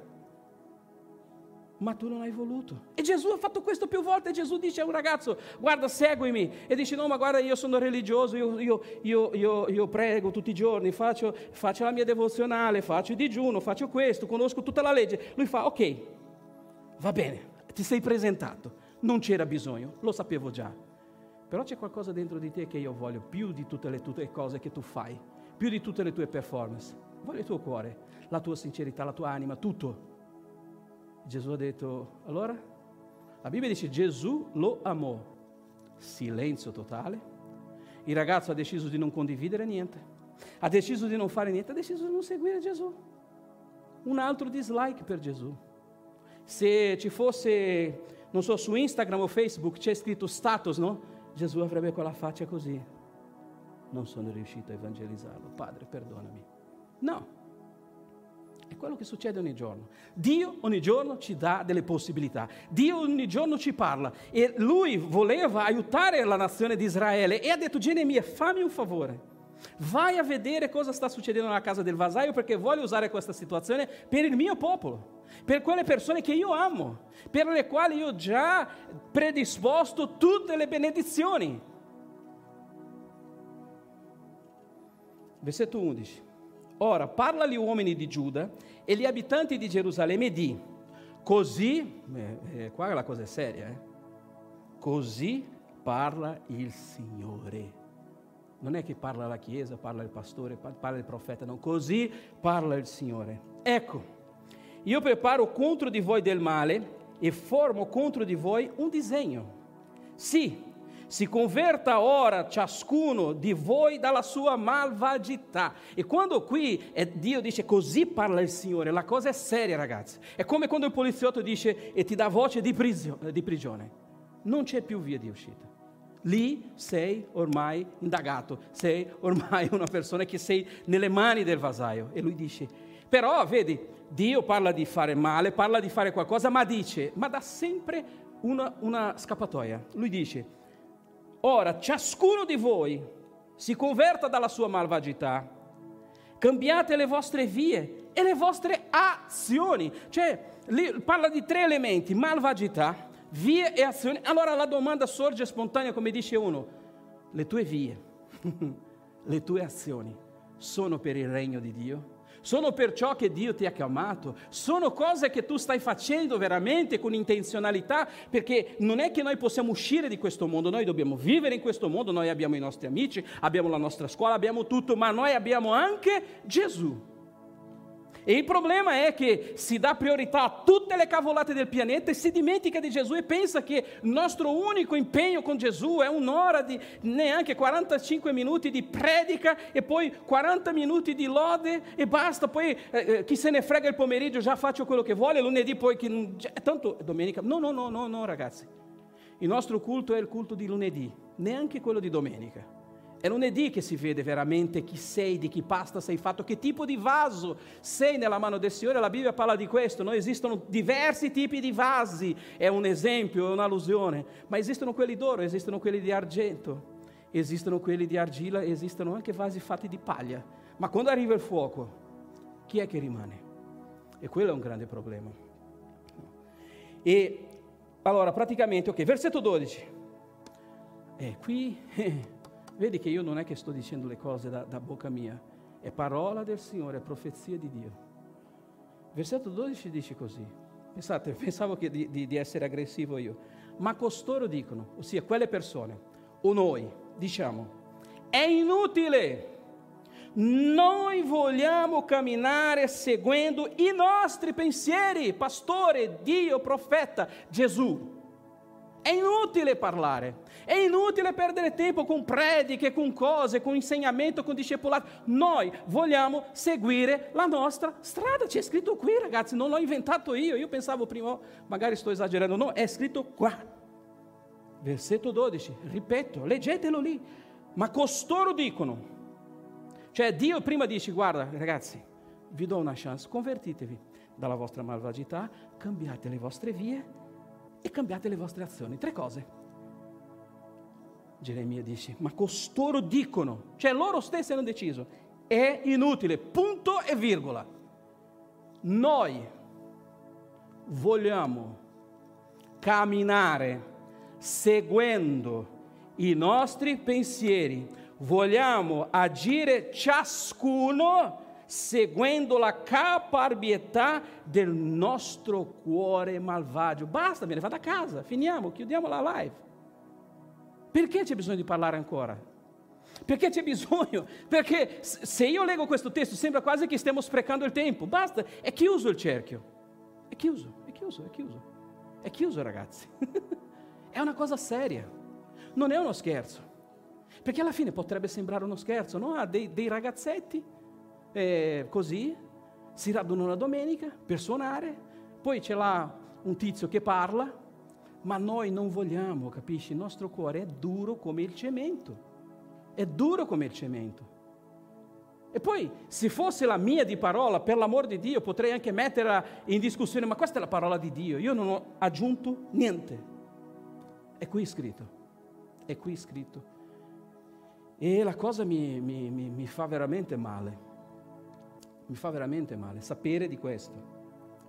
ma tu non hai voluto. E Gesù ha fatto questo più volte. Gesù dice a un ragazzo, guarda, seguimi. E dice, no, ma guarda, io sono religioso, io, io, io, io, prego tutti i giorni, faccio, faccio la mia devozionale, faccio il digiuno, faccio questo, conosco tutta la legge. Lui fa, ok, va bene, ti sei presentato. Non c'era bisogno, lo sapevo già. Però c'è qualcosa dentro di te che io voglio più di tutte le tue cose che tu fai, più di tutte le tue performance. Voglio il tuo cuore, la tua sincerità, la tua anima, tutto. Gesù ha detto, allora? La Bibbia dice Gesù lo amò. Silenzio totale. Il ragazzo ha deciso di non condividere niente. Ha deciso di non fare niente, ha deciso di non seguire Gesù. Un altro dislike per Gesù. Se ci fosse, non so, su Instagram o Facebook c'è scritto status, no? Gesù avrebbe quella faccia così. Non sono riuscito a evangelizzarlo. Padre, perdonami. No. È quello che succede ogni giorno. Dio ogni giorno ci dà delle possibilità. Dio ogni giorno ci parla. E lui voleva aiutare la nazione di Israele e ha detto Geremia, fammi un favore. Vai a vedere cosa sta succedendo nella casa del vasaio perché voglio usare questa situazione per il mio popolo, per quelle persone che io amo, per le quali io ho già predisposto tutte le benedizioni. Versetto 11. Ora, parla agli uomini di Giuda e agli abitanti di Gerusalemme di, così, eh, eh, qua la cosa è seria, eh? così parla il Signore. Non è che parla la Chiesa, parla il pastore, parla il profeta, no, così parla il Signore. Ecco, io preparo contro di voi del male e formo contro di voi un disegno. Sì, si converta ora ciascuno di voi dalla sua malvagità. E quando qui è, Dio dice così parla il Signore, la cosa è seria ragazzi. È come quando il poliziotto dice e ti dà voce di, prisio, di prigione. Non c'è più via di uscita. Lì sei ormai indagato, sei ormai una persona che sei nelle mani del vasaio. E lui dice, però vedi, Dio parla di fare male, parla di fare qualcosa, ma dice, ma dà sempre una, una scappatoia. Lui dice, Ora, ciascuno di voi si converta dalla sua malvagità, cambiate le vostre vie e le vostre azioni. Cioè, parla di tre elementi, malvagità, vie e azioni. Allora la domanda sorge spontanea, come dice uno, le tue vie, le tue azioni sono per il regno di Dio? Sono per ciò che Dio ti ha chiamato, sono cose che tu stai facendo veramente con intenzionalità, perché non è che noi possiamo uscire di questo mondo, noi dobbiamo vivere in questo mondo, noi abbiamo i nostri amici, abbiamo la nostra scuola, abbiamo tutto, ma noi abbiamo anche Gesù. E il problema è che si dà priorità a tutte le cavolate del pianeta e si dimentica di Gesù e pensa che il nostro unico impegno con Gesù è un'ora di neanche 45 minuti di predica e poi 40 minuti di lode e basta. Poi eh, eh, chi se ne frega il pomeriggio già faccio quello che vuole, lunedì poi che non, tanto domenica. No, no, no, no, no, ragazzi. Il nostro culto è il culto di lunedì, neanche quello di domenica. È lunedì che si vede veramente chi sei, di chi pasta sei fatto, che tipo di vaso sei nella mano del Signore. La Bibbia parla di questo, no? esistono diversi tipi di vasi, è un esempio, è un'allusione, ma esistono quelli d'oro, esistono quelli di argento. esistono quelli di argilla, esistono anche vasi fatti di paglia. Ma quando arriva il fuoco, chi è che rimane? E quello è un grande problema. E allora, praticamente, ok, versetto 12. E qui, vedi che io non è che sto dicendo le cose da, da bocca mia, è parola del Signore, è profezia di Dio. Versetto 12 dice così. Pensate, pensavo di, di, di essere aggressivo io. Ma costoro dicono, ossia quelle persone, o noi, diciamo, è inutile. Noi vogliamo camminare seguendo i nostri pensieri, pastore, Dio, profeta, Gesù. È inutile parlare, è inutile perdere tempo con prediche, con cose, con insegnamento, con discepolato. Noi vogliamo seguire la nostra strada. C'è scritto qui, ragazzi, non l'ho inventato io. Io pensavo prima, magari sto esagerando. No, è scritto qua. Versetto 12, ripeto, leggetelo lì. Ma costoro dicono, cioè Dio prima dice, guarda ragazzi, vi do una chance, convertitevi dalla vostra malvagità, cambiate le vostre vie e cambiate le vostre azioni. Tre cose. Geremia dice, ma costoro dicono, cioè loro stessi hanno deciso, è inutile, punto e virgola. Noi vogliamo camminare seguendo i nostri pensieri, vogliamo agire ciascuno seguendo la caparbietà del nostro cuore malvagio. Basta, me ne vado a casa, finiamo, chiudiamo la live. Perché c'è bisogno di parlare ancora? Perché c'è bisogno? Perché se io leggo questo testo sembra quasi che stiamo sprecando il tempo. Basta, è chiuso il cerchio. È chiuso, è chiuso, è chiuso. È chiuso ragazzi. è una cosa seria. Non è uno scherzo. Perché alla fine potrebbe sembrare uno scherzo, no? Ah, dei, dei ragazzetti eh, così si radunano la domenica per suonare, poi c'è là un tizio che parla, ma noi non vogliamo, capisci? Il nostro cuore è duro come il cemento. È duro come il cemento. E poi, se fosse la mia di parola, per l'amor di Dio, potrei anche metterla in discussione, ma questa è la parola di Dio, io non ho aggiunto niente. È qui scritto, è qui scritto. E la cosa mi, mi, mi, mi fa veramente male, mi fa veramente male sapere di questo.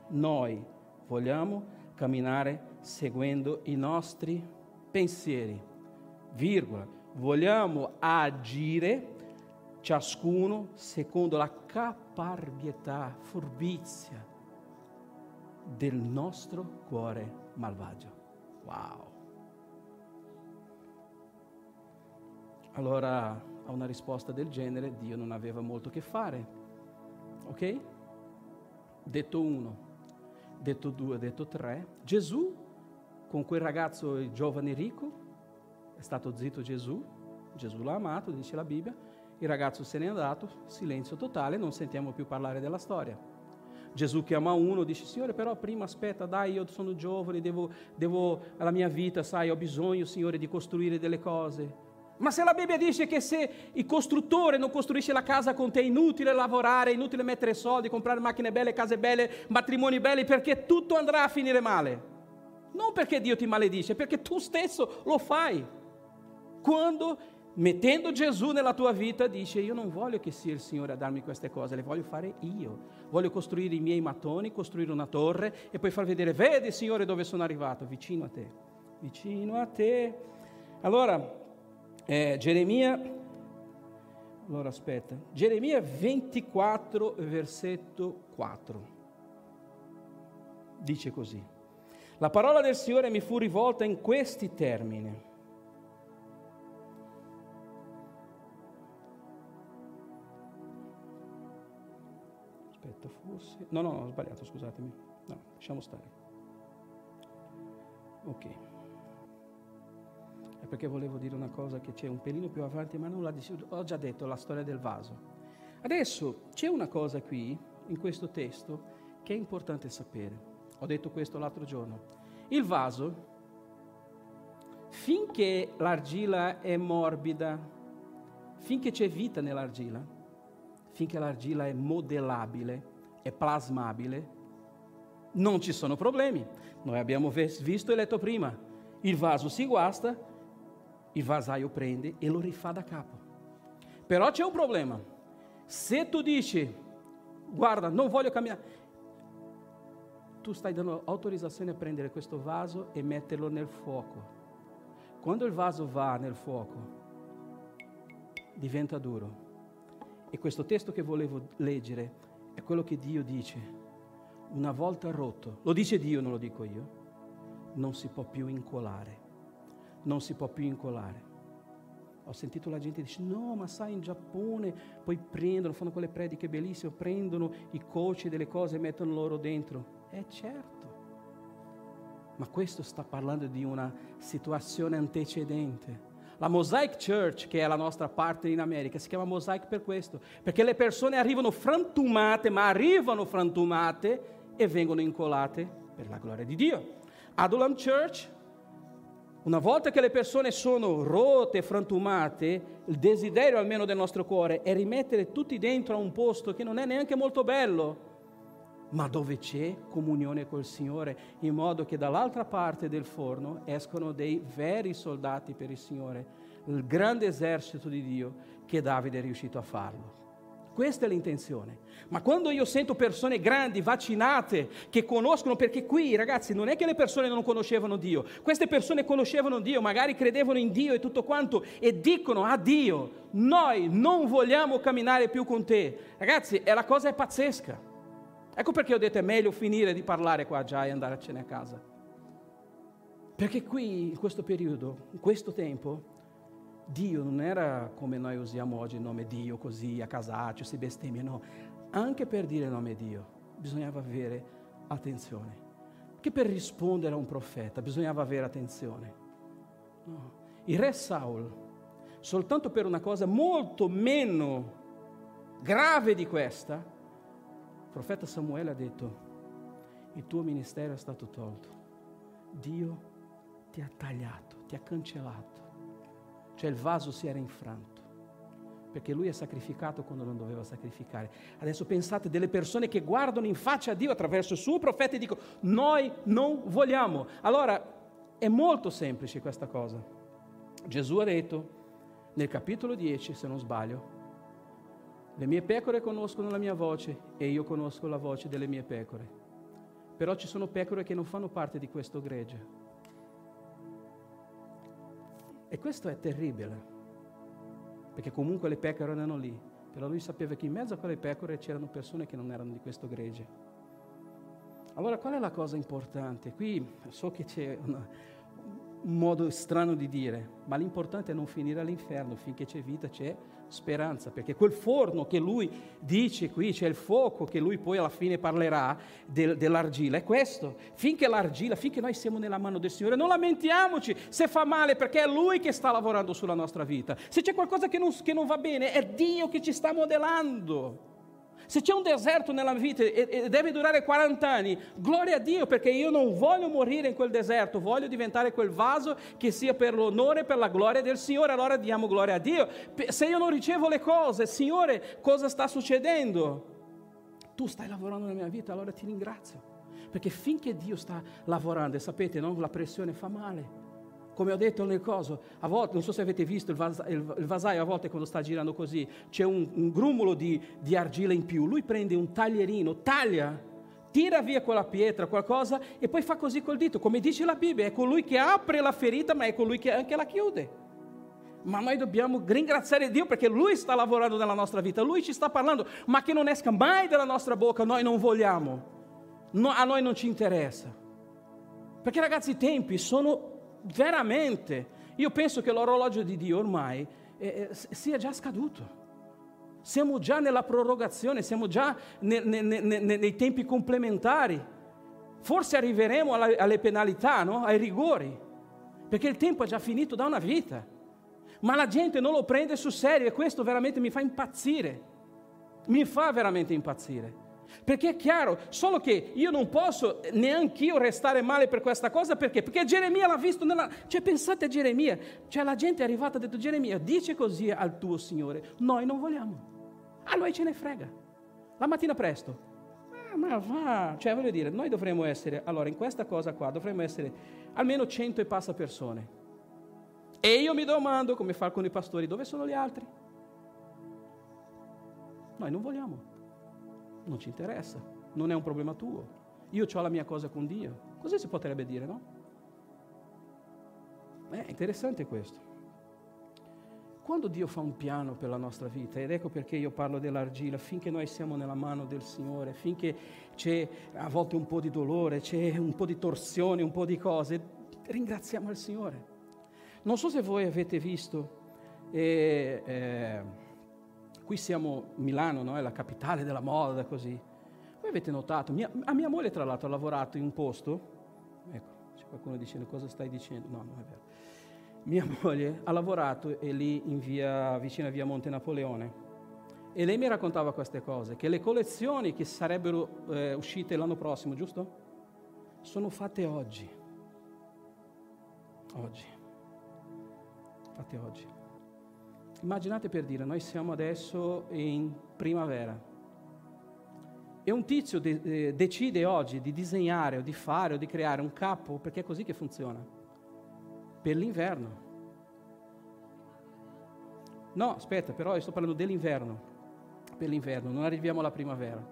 Noi vogliamo camminare seguendo i nostri pensieri, virgola. Vogliamo agire ciascuno secondo la caparbietà, furbizia del nostro cuore malvagio. Wow. Allora, a una risposta del genere, Dio non aveva molto che fare. Ok? Detto uno, detto due, detto tre. Gesù, con quel ragazzo giovane ricco, è stato zitto Gesù, Gesù l'ha amato, dice la Bibbia, il ragazzo se n'è andato, silenzio totale, non sentiamo più parlare della storia. Gesù chiama uno, dice, Signore, però prima aspetta, dai, io sono giovane, devo, devo, la mia vita, sai, ho bisogno, Signore, di costruire delle cose. Ma se la Bibbia dice che se il costruttore non costruisce la casa con te è inutile lavorare, è inutile mettere soldi, comprare macchine belle, case belle, matrimoni belli, perché tutto andrà a finire male. Non perché Dio ti maledice, perché tu stesso lo fai. Quando, mettendo Gesù nella tua vita, dice io non voglio che sia il Signore a darmi queste cose, le voglio fare io. Voglio costruire i miei mattoni, costruire una torre e poi far vedere, vedi Signore dove sono arrivato, vicino a te, vicino a te. Allora, eh, Geremia, allora aspetta, Geremia 24, versetto 4, dice così, la parola del Signore mi fu rivolta in questi termini. Aspetta, forse... No, no, ho sbagliato, scusatemi. No, lasciamo stare. Ok perché volevo dire una cosa che c'è un pelino più avanti, ma non detto. Ho già detto la storia del vaso. Adesso c'è una cosa qui, in questo testo, che è importante sapere. Ho detto questo l'altro giorno. Il vaso, finché l'argilla è morbida, finché c'è vita nell'argilla, finché l'argilla è modellabile, è plasmabile, non ci sono problemi. Noi abbiamo visto e letto prima. Il vaso si guasta, il vasaio prende e lo rifà da capo. Però c'è un problema. Se tu dici, guarda, non voglio cambiare, tu stai dando autorizzazione a prendere questo vaso e metterlo nel fuoco. Quando il vaso va nel fuoco, diventa duro. E questo testo che volevo leggere è quello che Dio dice. Una volta rotto, lo dice Dio, non lo dico io, non si può più incolare. Non si può più incolare. Ho sentito la gente dice: No, ma sai, in Giappone poi prendono, fanno quelle prediche bellissime, prendono i coci delle cose e mettono loro dentro. Eh certo. Ma questo sta parlando di una situazione antecedente. La Mosaic Church, che è la nostra parte in America, si chiama Mosaic per questo, perché le persone arrivano frantumate, ma arrivano frantumate e vengono incolate per la gloria di Dio. Adulam Church, una volta che le persone sono rotte, frantumate, il desiderio almeno del nostro cuore è rimettere tutti dentro a un posto che non è neanche molto bello, ma dove c'è comunione col Signore, in modo che dall'altra parte del forno escono dei veri soldati per il Signore, il grande esercito di Dio che Davide è riuscito a farlo. Questa è l'intenzione. Ma quando io sento persone grandi, vaccinate, che conoscono, perché qui ragazzi non è che le persone non conoscevano Dio, queste persone conoscevano Dio, magari credevano in Dio e tutto quanto, e dicono a Dio, noi non vogliamo camminare più con te. Ragazzi, è la cosa è pazzesca. Ecco perché ho detto è meglio finire di parlare qua già e andarcene a casa. Perché qui, in questo periodo, in questo tempo, Dio non era come noi usiamo oggi il nome Dio così a casaccio, si bestemmia, no. Anche per dire il nome Dio bisognava avere attenzione. Che per rispondere a un profeta bisognava avere attenzione. No. Il re Saul, soltanto per una cosa molto meno grave di questa, il profeta Samuele ha detto, il tuo ministero è stato tolto, Dio ti ha tagliato, ti ha cancellato cioè il vaso si era infranto, perché lui è sacrificato quando non doveva sacrificare. Adesso pensate delle persone che guardano in faccia a Dio attraverso il suo profeta e dicono noi non vogliamo. Allora è molto semplice questa cosa. Gesù ha detto nel capitolo 10, se non sbaglio, le mie pecore conoscono la mia voce e io conosco la voce delle mie pecore. Però ci sono pecore che non fanno parte di questo gregge. E questo è terribile, perché comunque le pecore erano lì, però lui sapeva che in mezzo a quelle pecore c'erano persone che non erano di questo gregge. Allora qual è la cosa importante? Qui so che c'è una, un modo strano di dire, ma l'importante è non finire all'inferno, finché c'è vita c'è speranza, perché quel forno che lui dice qui, c'è il fuoco che lui poi alla fine parlerà del, dell'argilla, è questo, finché l'argilla, finché noi siamo nella mano del Signore, non lamentiamoci se fa male, perché è Lui che sta lavorando sulla nostra vita, se c'è qualcosa che non, che non va bene, è Dio che ci sta modellando. Se c'è un deserto nella vita e, e, deve durare 40 anni, gloria a Dio perché io non voglio morire in quel deserto, voglio diventare quel vaso che sia per l'onore e per la gloria del Signore, allora diamo gloria a Dio. Se io non ricevo le cose, Signore, cosa sta succedendo? Tu stai lavorando nella mia vita, allora ti ringrazio. Perché finché Dio sta lavorando, e sapete, no? la pressione fa male come ho detto nel coso, a volte, non so se avete visto il, vas, il, il vasaio, a volte quando sta girando così, c'è un, un grummolo di, di argilla in più, lui prende un taglierino, taglia, tira via quella pietra, qualcosa, e poi fa così col dito, come dice la Bibbia, è colui che apre la ferita, ma è colui che anche la chiude. Ma noi dobbiamo ringraziare Dio perché Lui sta lavorando nella nostra vita, Lui ci sta parlando, ma che non esca mai dalla nostra bocca, noi non vogliamo, no, a noi non ci interessa. Perché ragazzi i tempi sono veramente, io penso che l'orologio di Dio ormai eh, eh sia già scaduto. Siamo già nella prorogazione, siamo già ne, ne, ne, nei tempi complementari. Forse arriveremo alla, alle penalità, no? ai rigori, perché il tempo è già finito da una vita. Ma la gente non lo prende sul serio e questo veramente mi fa impazzire. Mi fa veramente impazzire. Perché è chiaro, solo che io non posso neanche io restare male per questa cosa, perché? Perché Geremia l'ha visto nella... Cioè pensate a Geremia, cioè la gente è arrivata e ha detto Geremia, dice così al tuo Signore, noi non vogliamo. A noi ce ne frega. La mattina presto. Ah, ma va, cioè voglio dire, noi dovremmo essere, allora in questa cosa qua dovremmo essere almeno cento e passa persone. E io mi domando, come fa con i pastori, dove sono gli altri? Noi non vogliamo, non ci interessa, non è un problema tuo. Io ho la mia cosa con Dio. Così si potrebbe dire, no? È interessante questo. Quando Dio fa un piano per la nostra vita, ed ecco perché io parlo dell'argilla, finché noi siamo nella mano del Signore, finché c'è a volte un po' di dolore, c'è un po' di torsione, un po' di cose, ringraziamo il Signore. Non so se voi avete visto, eh, eh, qui siamo Milano, no? è la capitale della moda, così. Voi avete notato, mia, a mia moglie tra l'altro ha lavorato in un posto, ecco, c'è qualcuno dicendo cosa stai dicendo, no, non è vero. Mia moglie ha lavorato e lì in via, vicino a via Monte Napoleone e lei mi raccontava queste cose, che le collezioni che sarebbero eh, uscite l'anno prossimo, giusto? Sono fatte oggi. Oggi. Fatte oggi. Immaginate per dire, noi siamo adesso in primavera e un tizio de- eh, decide oggi di disegnare o di fare o di creare un capo, perché è così che funziona, per l'inverno. No, aspetta, però io sto parlando dell'inverno, per l'inverno, non arriviamo alla primavera.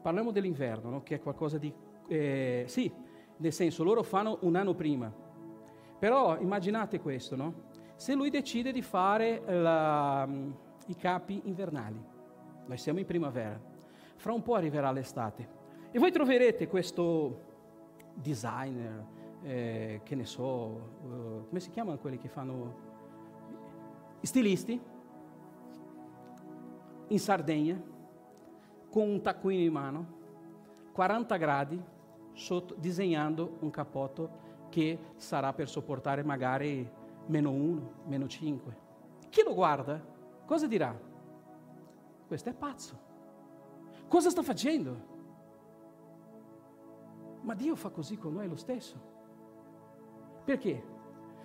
Parliamo dell'inverno, no? che è qualcosa di... Eh, sì, nel senso, loro fanno un anno prima. Però immaginate questo, no? Se lui decide di fare la, i capi invernali, noi siamo in primavera, fra un po' arriverà l'estate. E voi troverete questo designer, eh, che ne so, eh, come si chiamano quelli che fanno stilisti? In Sardegna con un taccuino in mano, 40 gradi, sotto, disegnando un cappotto che sarà per sopportare magari meno 1, meno 5. Chi lo guarda cosa dirà? Questo è pazzo. Cosa sta facendo? Ma Dio fa così con noi lo stesso. Perché?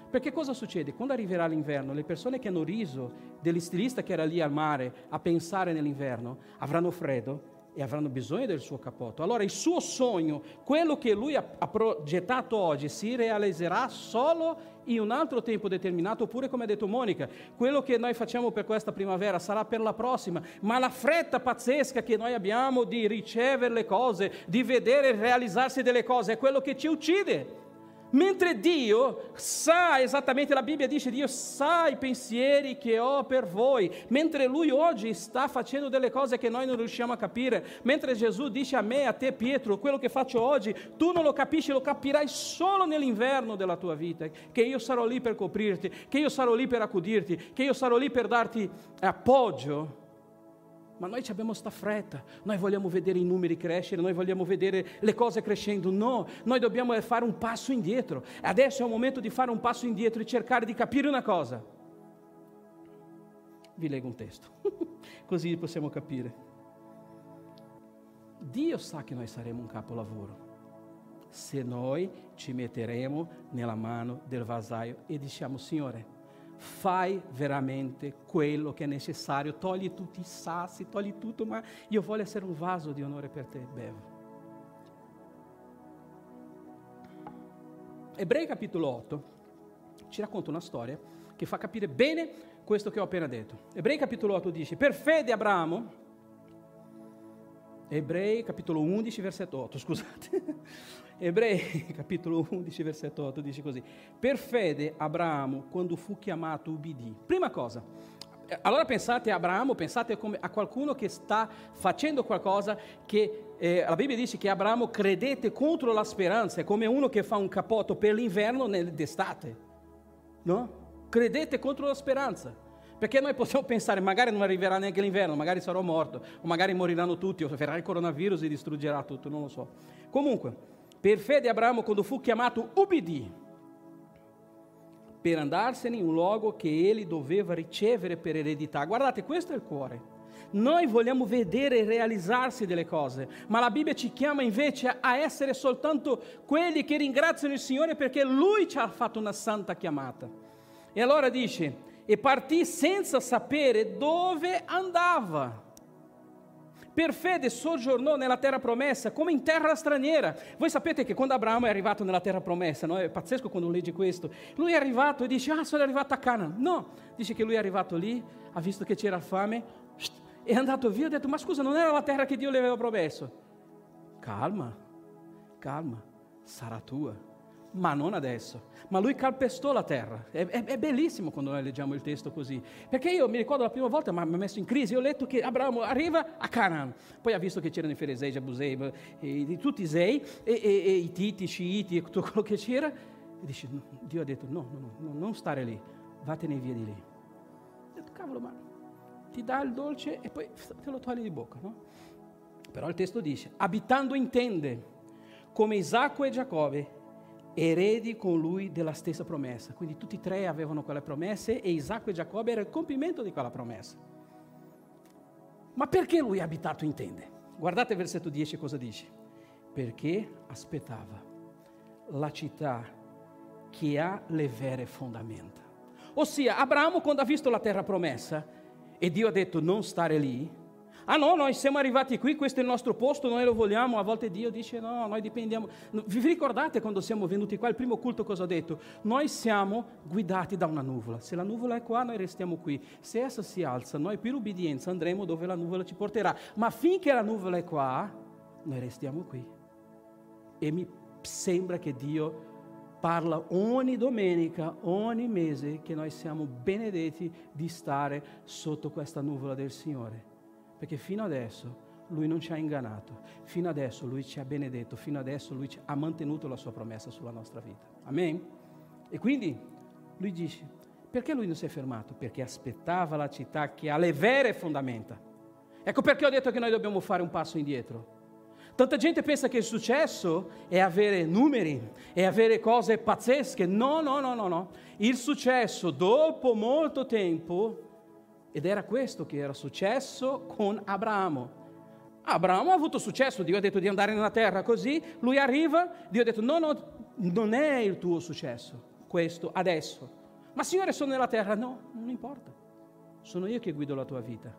Perché cosa succede? Quando arriverà l'inverno, le persone che hanno riso degli stilista che era lì al mare a pensare nell'inverno avranno freddo e avranno bisogno del suo cappotto. Allora il suo sogno, quello che lui ha, ha progettato oggi, si realizzerà solo in un altro tempo determinato, oppure come ha detto Monica, quello che noi facciamo per questa primavera sarà per la prossima, ma la fretta pazzesca che noi abbiamo di ricevere le cose, di vedere realizzarsi delle cose, è quello che ci uccide. Mentre Dio sa esattamente, la Bibbia dice, Dio sa i pensieri che ho per voi, mentre Lui oggi sta facendo delle cose che noi non riusciamo a capire, mentre Gesù dice a me, a te Pietro, quello che faccio oggi, tu non lo capisci, lo capirai solo nell'inverno della tua vita, che io sarò lì per coprirti, che io sarò lì per accudirti, che io sarò lì per darti appoggio. Ma noi abbiamo sta fretta, noi vogliamo vedere i numeri crescere, noi vogliamo vedere le cose crescendo. No, noi dobbiamo fare un passo indietro. Adesso è il momento di fare un passo indietro e cercare di capire una cosa. Vi leggo un testo, così possiamo capire. Dio sa che noi saremo un capolavoro se noi ci metteremo nella mano del vasaio e diciamo, Signore, fai veramente quello che è necessario, togli tutti i sassi, togli tutto, ma io voglio essere un vaso di onore per te, bevo. Ebrei capitolo 8 ci racconta una storia che fa capire bene questo che ho appena detto. Ebrei capitolo 8 dice, per fede Abramo, Ebrei capitolo 11 versetto 8, scusate. Ebrei capitolo 11 versetto 8 dice così, per fede Abramo quando fu chiamato ubbidì. Prima cosa, allora pensate a Abramo, pensate a qualcuno che sta facendo qualcosa che eh, la Bibbia dice che Abramo credette contro la speranza, è come uno che fa un cappotto per l'inverno d'estate, no? Credete contro la speranza. Perché noi possiamo pensare, magari non arriverà neanche l'inverno, magari sarò morto, o magari moriranno tutti, o verrà il coronavirus e distruggerà tutto, non lo so. Comunque, per fede Abramo, quando fu chiamato, ubbidì per andarsene in un luogo che egli doveva ricevere per eredità. Guardate, questo è il cuore. Noi vogliamo vedere realizzarsi delle cose, ma la Bibbia ci chiama invece a essere soltanto quelli che ringraziano il Signore perché Lui ci ha fatto una santa chiamata. E allora dice, e partì senza sapere dove andava. Per fede soggiornò nella terra promessa come in terra straniera. Voi sapete che quando Abramo è arrivato nella terra promessa, no? è pazzesco quando leggi questo, lui è arrivato e dice, ah sono arrivato a Canaan. No, dice che lui è arrivato lì, ha visto che c'era fame, è andato via e ha detto, ma scusa, non era la terra che Dio le aveva promesso? Calma, calma, sarà tua ma non adesso. Ma lui calpestò la terra. È, è, è, bellissimo quando noi leggiamo il testo così. Perché io mi ricordo la prima volta, ma mi ha messo in crisi, ho letto che Abramo arriva a Canaan. Poi ha visto che c'erano i Feresei, Jabusei, e, tutti i Zei, e, e, e, i Titi, i Sciiti, e tutto quello che c'era. E dice, Dio ha detto, no, no, no, non stare lì, vattene via di lì. Ho detto, cavolo, ma ti dà il dolce e poi te lo togli di bocca, no? Però il testo dice, abitando in tende, come Isacco e Giacobbe, eredi con lui della stessa promessa. Quindi tutti e tre avevano quelle promesse e Isacco e Giacobbe era il compimento di quella promessa. Ma perché lui ha abitato in tende? Guardate il versetto 10 cosa dice. Perché aspettava la città che ha le vere fondamenta. Ossia, Abramo quando ha visto la terra promessa e Dio ha detto non stare lì, Ah no, noi siamo arrivati qui, questo è il nostro posto, noi lo vogliamo. A volte Dio dice no, noi dipendiamo. Vi ricordate quando siamo venuti qua, il primo culto cosa ho detto? Noi siamo guidati da una nuvola. Se la nuvola è qua, noi restiamo qui. Se essa si alza, noi per ubbidienza andremo dove la nuvola ci porterà. Ma finché la nuvola è qua, noi restiamo qui. E mi sembra che Dio parla ogni domenica, ogni mese, che noi siamo benedetti di stare sotto questa nuvola del Signore. Perché fino adesso lui non ci ha ingannato, fino adesso lui ci ha benedetto, fino adesso lui ha mantenuto la sua promessa sulla nostra vita. Amen? E quindi lui dice, perché lui non si è fermato? Perché aspettava la città che ha le vere fondamenta. Ecco perché ho detto che noi dobbiamo fare un passo indietro. Tanta gente pensa che il successo è avere numeri, è avere cose pazzesche. No, no, no, no, no. Il successo dopo molto tempo ed era questo che era successo con Abramo. Abramo ha avuto successo, Dio ha detto di andare nella terra così, lui arriva, Dio ha detto no, no, non è il tuo successo, questo adesso. Ma Signore sono nella terra, no, non importa, sono io che guido la tua vita.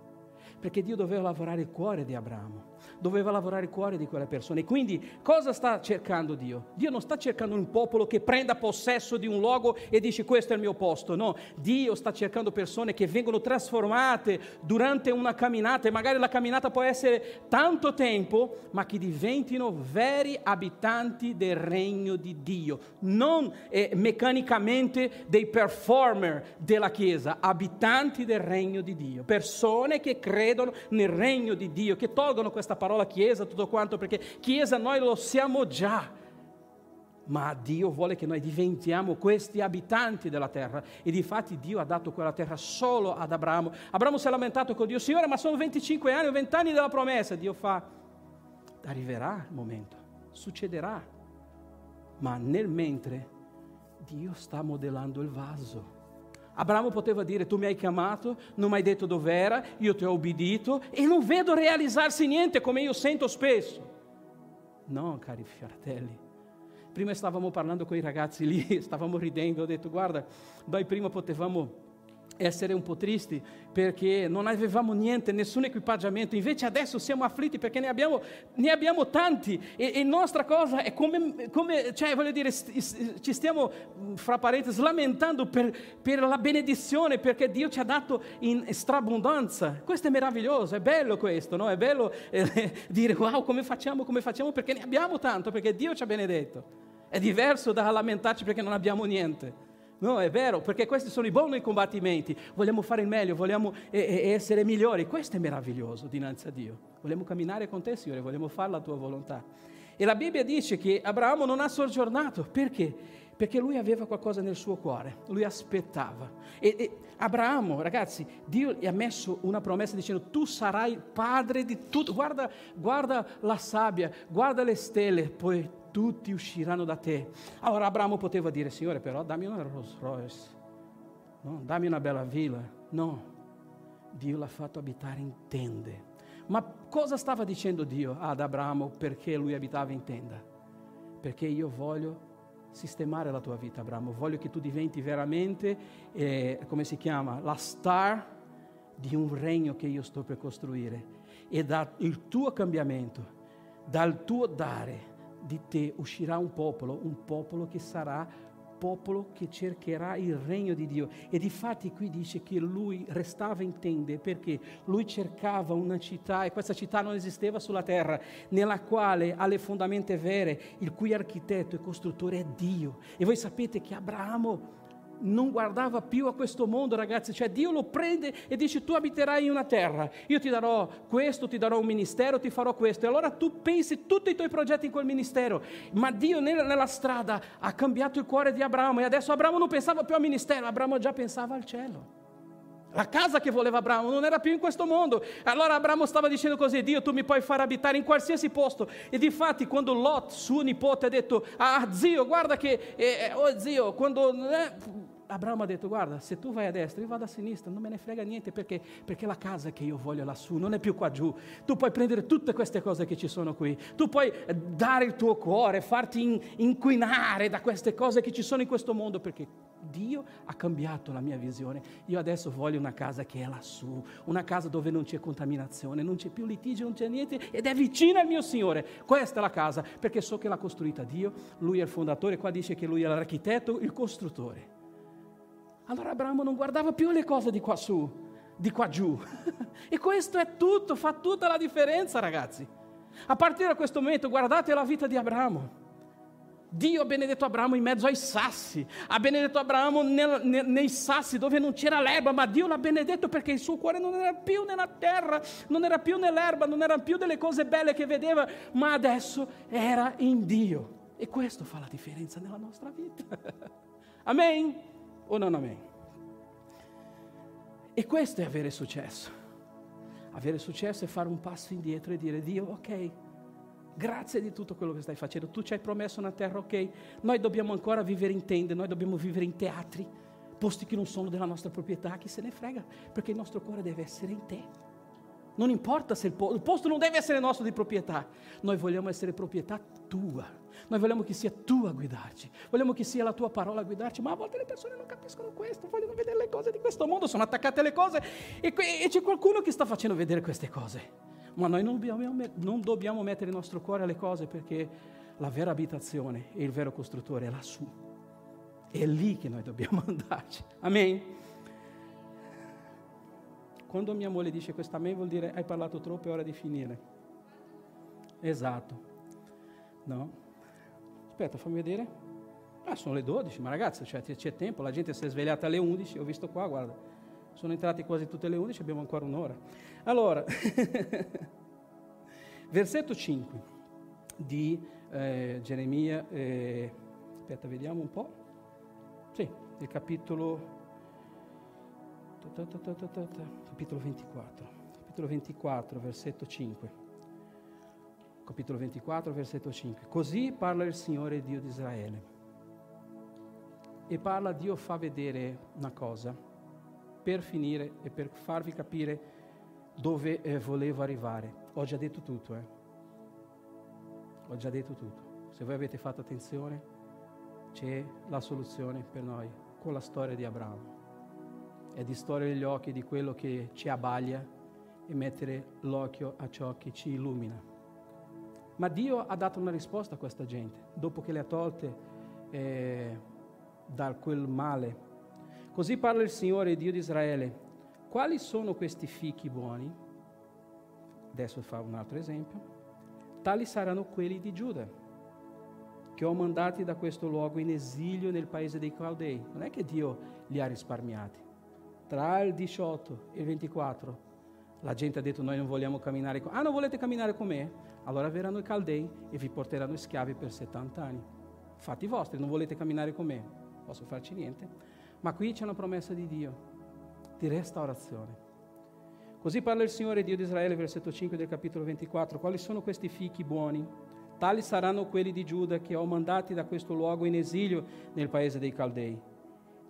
Perché Dio doveva lavorare il cuore di Abramo doveva lavorare il cuore di quelle persone. Quindi cosa sta cercando Dio? Dio non sta cercando un popolo che prenda possesso di un luogo e dice questo è il mio posto, no, Dio sta cercando persone che vengono trasformate durante una camminata e magari la camminata può essere tanto tempo, ma che diventino veri abitanti del regno di Dio, non eh, meccanicamente dei performer della Chiesa, abitanti del regno di Dio, persone che credono nel regno di Dio, che tolgono questa parola chiesa, tutto quanto, perché chiesa noi lo siamo già. Ma Dio vuole che noi diventiamo questi abitanti della terra. E di fatti Dio ha dato quella terra solo ad Abramo. Abramo si è lamentato con Dio, Signore, ma sono 25 anni o 20 anni della promessa. Dio fa, arriverà il momento, succederà. Ma nel mentre Dio sta modellando il vaso. Abramo poteva dire: Tu mi hai chiamato, non mi hai detto dov'era, io ti ho obbedito e non vedo realizzarsi niente come io sento spesso. No, cari fratelli. Prima stavamo parlando con i ragazzi lì, stavamo ridendo, ho detto: Guarda, noi prima potevamo essere un po' tristi perché non avevamo niente, nessun equipaggiamento, invece adesso siamo afflitti perché ne abbiamo, ne abbiamo tanti e, e nostra cosa è come, come, cioè voglio dire, ci stiamo, fra parentesi, lamentando per, per, la benedizione perché Dio ci ha dato in strabbondanza. Questo è meraviglioso, è bello questo, no? È bello eh, dire wow, come facciamo, come facciamo perché ne abbiamo tanto, perché Dio ci ha benedetto. È diverso da lamentarci perché non abbiamo niente. No, è vero, perché questi sono i buoni combattimenti. Vogliamo fare il meglio, vogliamo essere migliori. Questo è meraviglioso dinanzi a Dio. Vogliamo camminare con te, Signore, vogliamo fare la tua volontà. E la Bibbia dice che Abramo non ha soggiornato. Perché? Perché lui aveva qualcosa nel suo cuore, lui aspettava. E, e Abramo, ragazzi, Dio gli ha messo una promessa dicendo tu sarai padre di tutto. Guarda, guarda la sabbia, guarda le stelle, poi tutti usciranno da te. Allora Abramo poteva dire, Signore, però dammi una Rolls Royce, no? dammi una bella villa. No, Dio l'ha fatto abitare in tende. Ma cosa stava dicendo Dio ad Abramo perché lui abitava in tenda? Perché io voglio sistemare la tua vita, Abramo, voglio che tu diventi veramente, eh, come si chiama, la star di un regno che io sto per costruire e dal tuo cambiamento, dal tuo dare, di te uscirà un popolo, un popolo che sarà popolo che cercherà il regno di Dio. E difatti qui dice che lui restava in tende perché lui cercava una città e questa città non esisteva sulla terra, nella quale ha le fondamenta vere, il cui architetto e costruttore è Dio. E voi sapete che Abramo non guardava più a questo mondo, ragazzi, cioè Dio lo prende e dice tu abiterai in una terra, io ti darò questo, ti darò un ministero, ti farò questo. E allora tu pensi tutti i tuoi progetti in quel ministero, ma Dio nella strada ha cambiato il cuore di Abramo e adesso Abramo non pensava più al ministero, Abramo già pensava al cielo. La casa che voleva Abramo non era più in questo mondo. Allora Abramo stava dicendo così, Dio tu mi puoi far abitare in qualsiasi posto. E difatti quando Lot, suo nipote, ha detto, ah zio, guarda che, eh, oh zio, quando... Eh, Abramo ha detto, guarda, se tu vai a destra, io vado a sinistra, non me ne frega niente perché, perché la casa che io voglio lassù non è più qua giù. Tu puoi prendere tutte queste cose che ci sono qui, tu puoi dare il tuo cuore, farti in, inquinare da queste cose che ci sono in questo mondo perché Dio ha cambiato la mia visione. Io adesso voglio una casa che è lassù, una casa dove non c'è contaminazione, non c'è più litigio, non c'è niente ed è vicina al mio Signore. Questa è la casa perché so che l'ha costruita Dio, Lui è il fondatore, qua dice che Lui è l'architetto, il costruttore. Allora Abramo non guardava più le cose di qua su, di qua giù. e questo è tutto, fa tutta la differenza, ragazzi. A partire da questo momento, guardate la vita di Abramo. Dio ha benedetto Abramo in mezzo ai sassi, ha benedetto Abramo nel, nel, nei sassi dove non c'era l'erba, ma Dio l'ha benedetto perché il suo cuore non era più nella terra, non era più nell'erba, non era più delle cose belle che vedeva, ma adesso era in Dio. E questo fa la differenza nella nostra vita. Amen o non amen? E questo è avere successo. Avere successo è fare un passo indietro e dire Dio, ok, grazie di tutto quello che stai facendo, tu ci hai promesso una terra, ok, noi dobbiamo ancora vivere in tende, noi dobbiamo vivere in teatri, posti che non sono della nostra proprietà, chi se ne frega, perché il nostro cuore deve essere in te. Non importa se il, po- il posto non deve essere nostro di proprietà, noi vogliamo essere proprietà tua. Noi vogliamo che sia tu a guidarci, vogliamo che sia la tua parola a guidarci, ma a volte le persone non capiscono questo, vogliono vedere le cose di questo mondo, sono attaccate alle cose e, e c'è qualcuno che sta facendo vedere queste cose. Ma noi non dobbiamo, non dobbiamo mettere il nostro cuore alle cose perché la vera abitazione e il vero costruttore è lassù. È lì che noi dobbiamo andarci. Amen. Quando mia moglie dice questo a me vuol dire hai parlato troppo, è ora di finire. Esatto. No? Aspetta, fammi vedere. Ah, sono le 12, ma ragazzi, cioè, c'è tempo, la gente si è svegliata alle 11, ho visto qua, guarda, sono entrati quasi tutte le 11, abbiamo ancora un'ora. Allora, versetto 5 di eh, Geremia, eh, aspetta, vediamo un po'. Sì, il capitolo capitolo 24, capitolo 24, versetto 5. Capitolo 24, versetto 5. Così parla il Signore Dio di Israele. E parla, Dio fa vedere una cosa per finire e per farvi capire dove eh, volevo arrivare. Ho già detto tutto, eh. Ho già detto tutto. Se voi avete fatto attenzione, c'è la soluzione per noi con la storia di Abramo è distogliere gli occhi di quello che ci abbaglia e mettere l'occhio a ciò che ci illumina. Ma Dio ha dato una risposta a questa gente, dopo che le ha tolte eh, da quel male. Così parla il Signore Dio di Israele. Quali sono questi fichi buoni? Adesso fa un altro esempio. Tali saranno quelli di Giuda, che ho mandati da questo luogo in esilio nel paese dei Caldei. Non è che Dio li ha risparmiati tra il 18 e il 24 la gente ha detto noi non vogliamo camminare con... Ah, non volete camminare con me? Allora verranno i caldei e vi porteranno schiavi per 70 anni. Fatti vostri, non volete camminare con me? Posso farci niente. Ma qui c'è una promessa di Dio, di restaurazione. Così parla il Signore Dio di Israele, versetto 5 del capitolo 24. Quali sono questi fichi buoni? Tali saranno quelli di Giuda che ho mandati da questo luogo in esilio nel paese dei Caldei.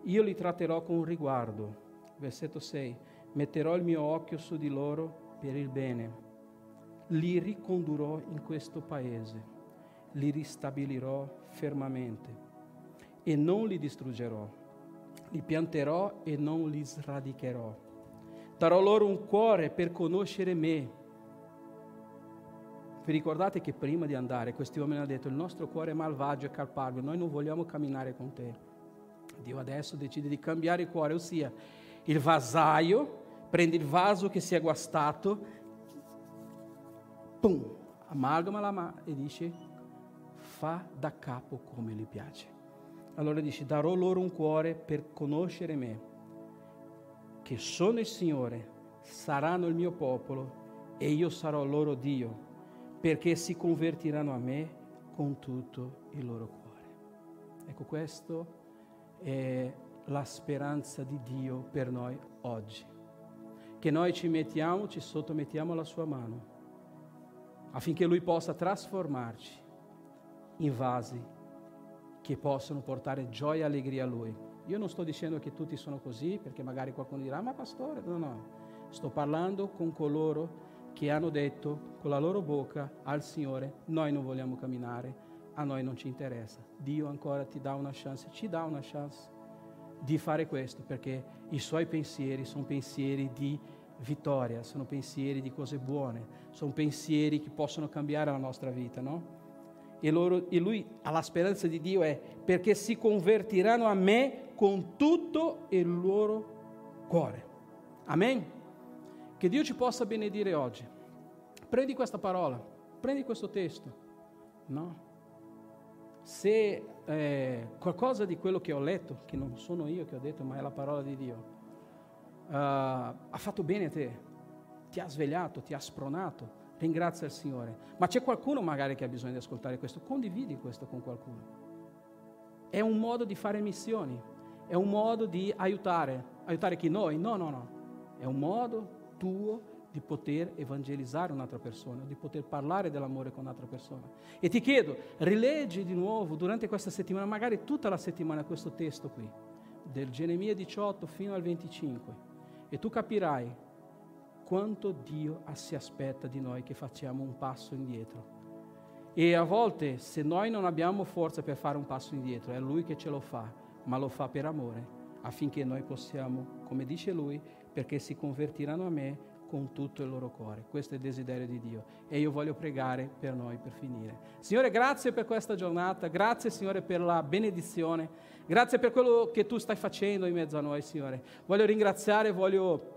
Io li tratterò con riguardo versetto 6, metterò il mio occhio su di loro per il bene, li ricondurrò in questo paese, li ristabilirò fermamente e non li distruggerò, li pianterò e non li sradicherò. Darò loro un cuore per conoscere me vi ricordate che prima di andare questi uomini hanno detto il nostro cuore è malvagio e calpabile, noi non vogliamo camminare con te. Dio adesso decide di cambiare il cuore, ossia il vasaio prende il vaso che si è guastato, pum, amalgama la mano e dice fa da capo come gli piace. Allora dice darò loro un cuore per conoscere me, che sono il Signore, saranno il mio popolo e io sarò loro Dio, perché si convertiranno a me con tutto il loro cuore. Ecco questo è la speranza di Dio per noi oggi. Che noi ci mettiamo, ci sottomettiamo alla sua mano, affinché Lui possa trasformarci in vasi che possono portare gioia e allegria a Lui. Io non sto dicendo che tutti sono così, perché magari qualcuno dirà, ma pastore, no, no. Sto parlando con coloro che hanno detto con la loro bocca al Signore, noi non vogliamo camminare, a noi non ci interessa. Dio ancora ti dà una chance, ci dà una chance di fare questo, perché i suoi pensieri sono pensieri di vittoria, sono pensieri di cose buone, sono pensieri che possono cambiare la nostra vita, no? E, loro, e lui ha la speranza di Dio è perché si convertiranno a me con tutto il loro cuore. Amen. Che Dio ci possa benedire oggi. Prendi questa parola, prendi questo testo, no? Se eh, qualcosa di quello che ho letto, che non sono io che ho detto, ma è la parola di Dio, uh, ha fatto bene a te, ti ha svegliato, ti ha spronato, ringrazia il Signore. Ma c'è qualcuno magari che ha bisogno di ascoltare questo, condividi questo con qualcuno. È un modo di fare missioni, è un modo di aiutare, aiutare chi noi? No, no, no. È un modo tuo di poter evangelizzare un'altra persona, di poter parlare dell'amore con un'altra persona. E ti chiedo, rileggi di nuovo durante questa settimana, magari tutta la settimana, questo testo qui, del Geremia 18 fino al 25, e tu capirai quanto Dio si aspetta di noi che facciamo un passo indietro. E a volte, se noi non abbiamo forza per fare un passo indietro, è Lui che ce lo fa, ma lo fa per amore, affinché noi possiamo, come dice Lui, perché si convertiranno a me con tutto il loro cuore. Questo è il desiderio di Dio e io voglio pregare per noi per finire. Signore, grazie per questa giornata, grazie Signore per la benedizione, grazie per quello che tu stai facendo in mezzo a noi, Signore. Voglio ringraziare, voglio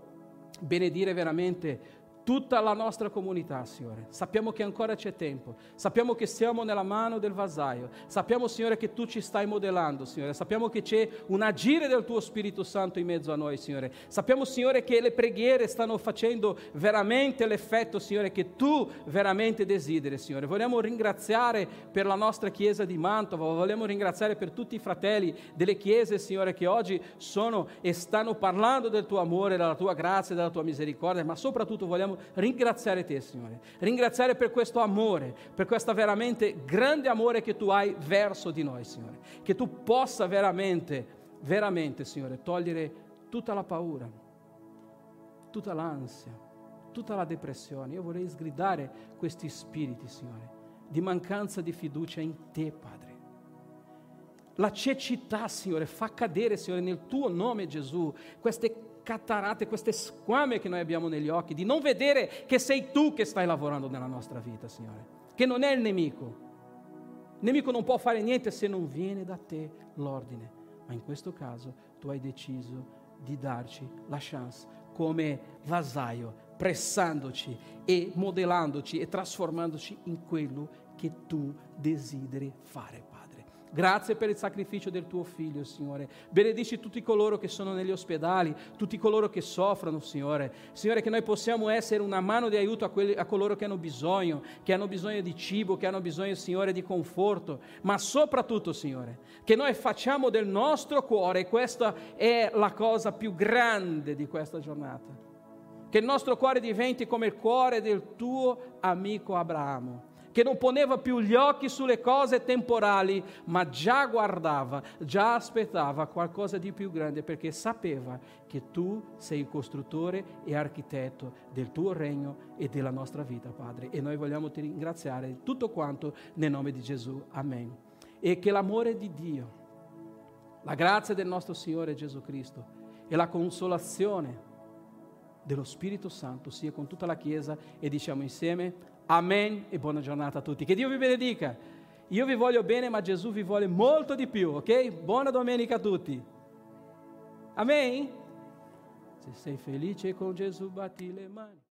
benedire veramente tutta la nostra comunità, Signore. Sappiamo che ancora c'è tempo, sappiamo che siamo nella mano del vasaio, sappiamo, Signore, che tu ci stai modellando, Signore. Sappiamo che c'è un agire del tuo Spirito Santo in mezzo a noi, Signore. Sappiamo, Signore, che le preghiere stanno facendo veramente l'effetto, Signore, che tu veramente desideri, Signore. Vogliamo ringraziare per la nostra chiesa di Mantova, vogliamo ringraziare per tutti i fratelli delle chiese, Signore, che oggi sono e stanno parlando del tuo amore, della tua grazia, della tua misericordia, ma soprattutto vogliamo ringraziare te, Signore. Ringraziare per questo amore, per questo veramente grande amore che tu hai verso di noi, Signore. Che tu possa veramente, veramente, Signore, togliere tutta la paura, tutta l'ansia, tutta la depressione. Io vorrei sgridare questi spiriti, Signore, di mancanza di fiducia in te, Padre. La cecità, Signore, fa cadere, Signore, nel tuo nome, Gesù, queste catarate, queste squame che noi abbiamo negli occhi, di non vedere che sei tu che stai lavorando nella nostra vita, Signore, che non è il nemico. Il nemico non può fare niente se non viene da te l'ordine, ma in questo caso tu hai deciso di darci la chance come vasaio, pressandoci e modellandoci e trasformandoci in quello che tu desideri fare. Grazie per il sacrificio del tuo figlio, Signore. Benedici tutti coloro che sono negli ospedali, tutti coloro che soffrono, Signore. Signore, che noi possiamo essere una mano di aiuto a, quelli, a coloro che hanno bisogno, che hanno bisogno di cibo, che hanno bisogno, Signore, di conforto. Ma soprattutto, Signore, che noi facciamo del nostro cuore, questa è la cosa più grande di questa giornata, che il nostro cuore diventi come il cuore del tuo amico Abramo che non poneva più gli occhi sulle cose temporali, ma già guardava, già aspettava qualcosa di più grande perché sapeva che tu sei il costruttore e architetto del tuo regno e della nostra vita, Padre. E noi vogliamo ti ringraziare di tutto quanto nel nome di Gesù. Amen. E che l'amore di Dio, la grazia del nostro Signore Gesù Cristo e la consolazione dello Spirito Santo sia con tutta la Chiesa e diciamo insieme Amen e buona giornata a tutti. Che Dio vi benedica. Io vi voglio bene, ma Gesù vi vuole molto di più, ok? Buona domenica a tutti. Amen? Se sei felice con Gesù, batti le mani.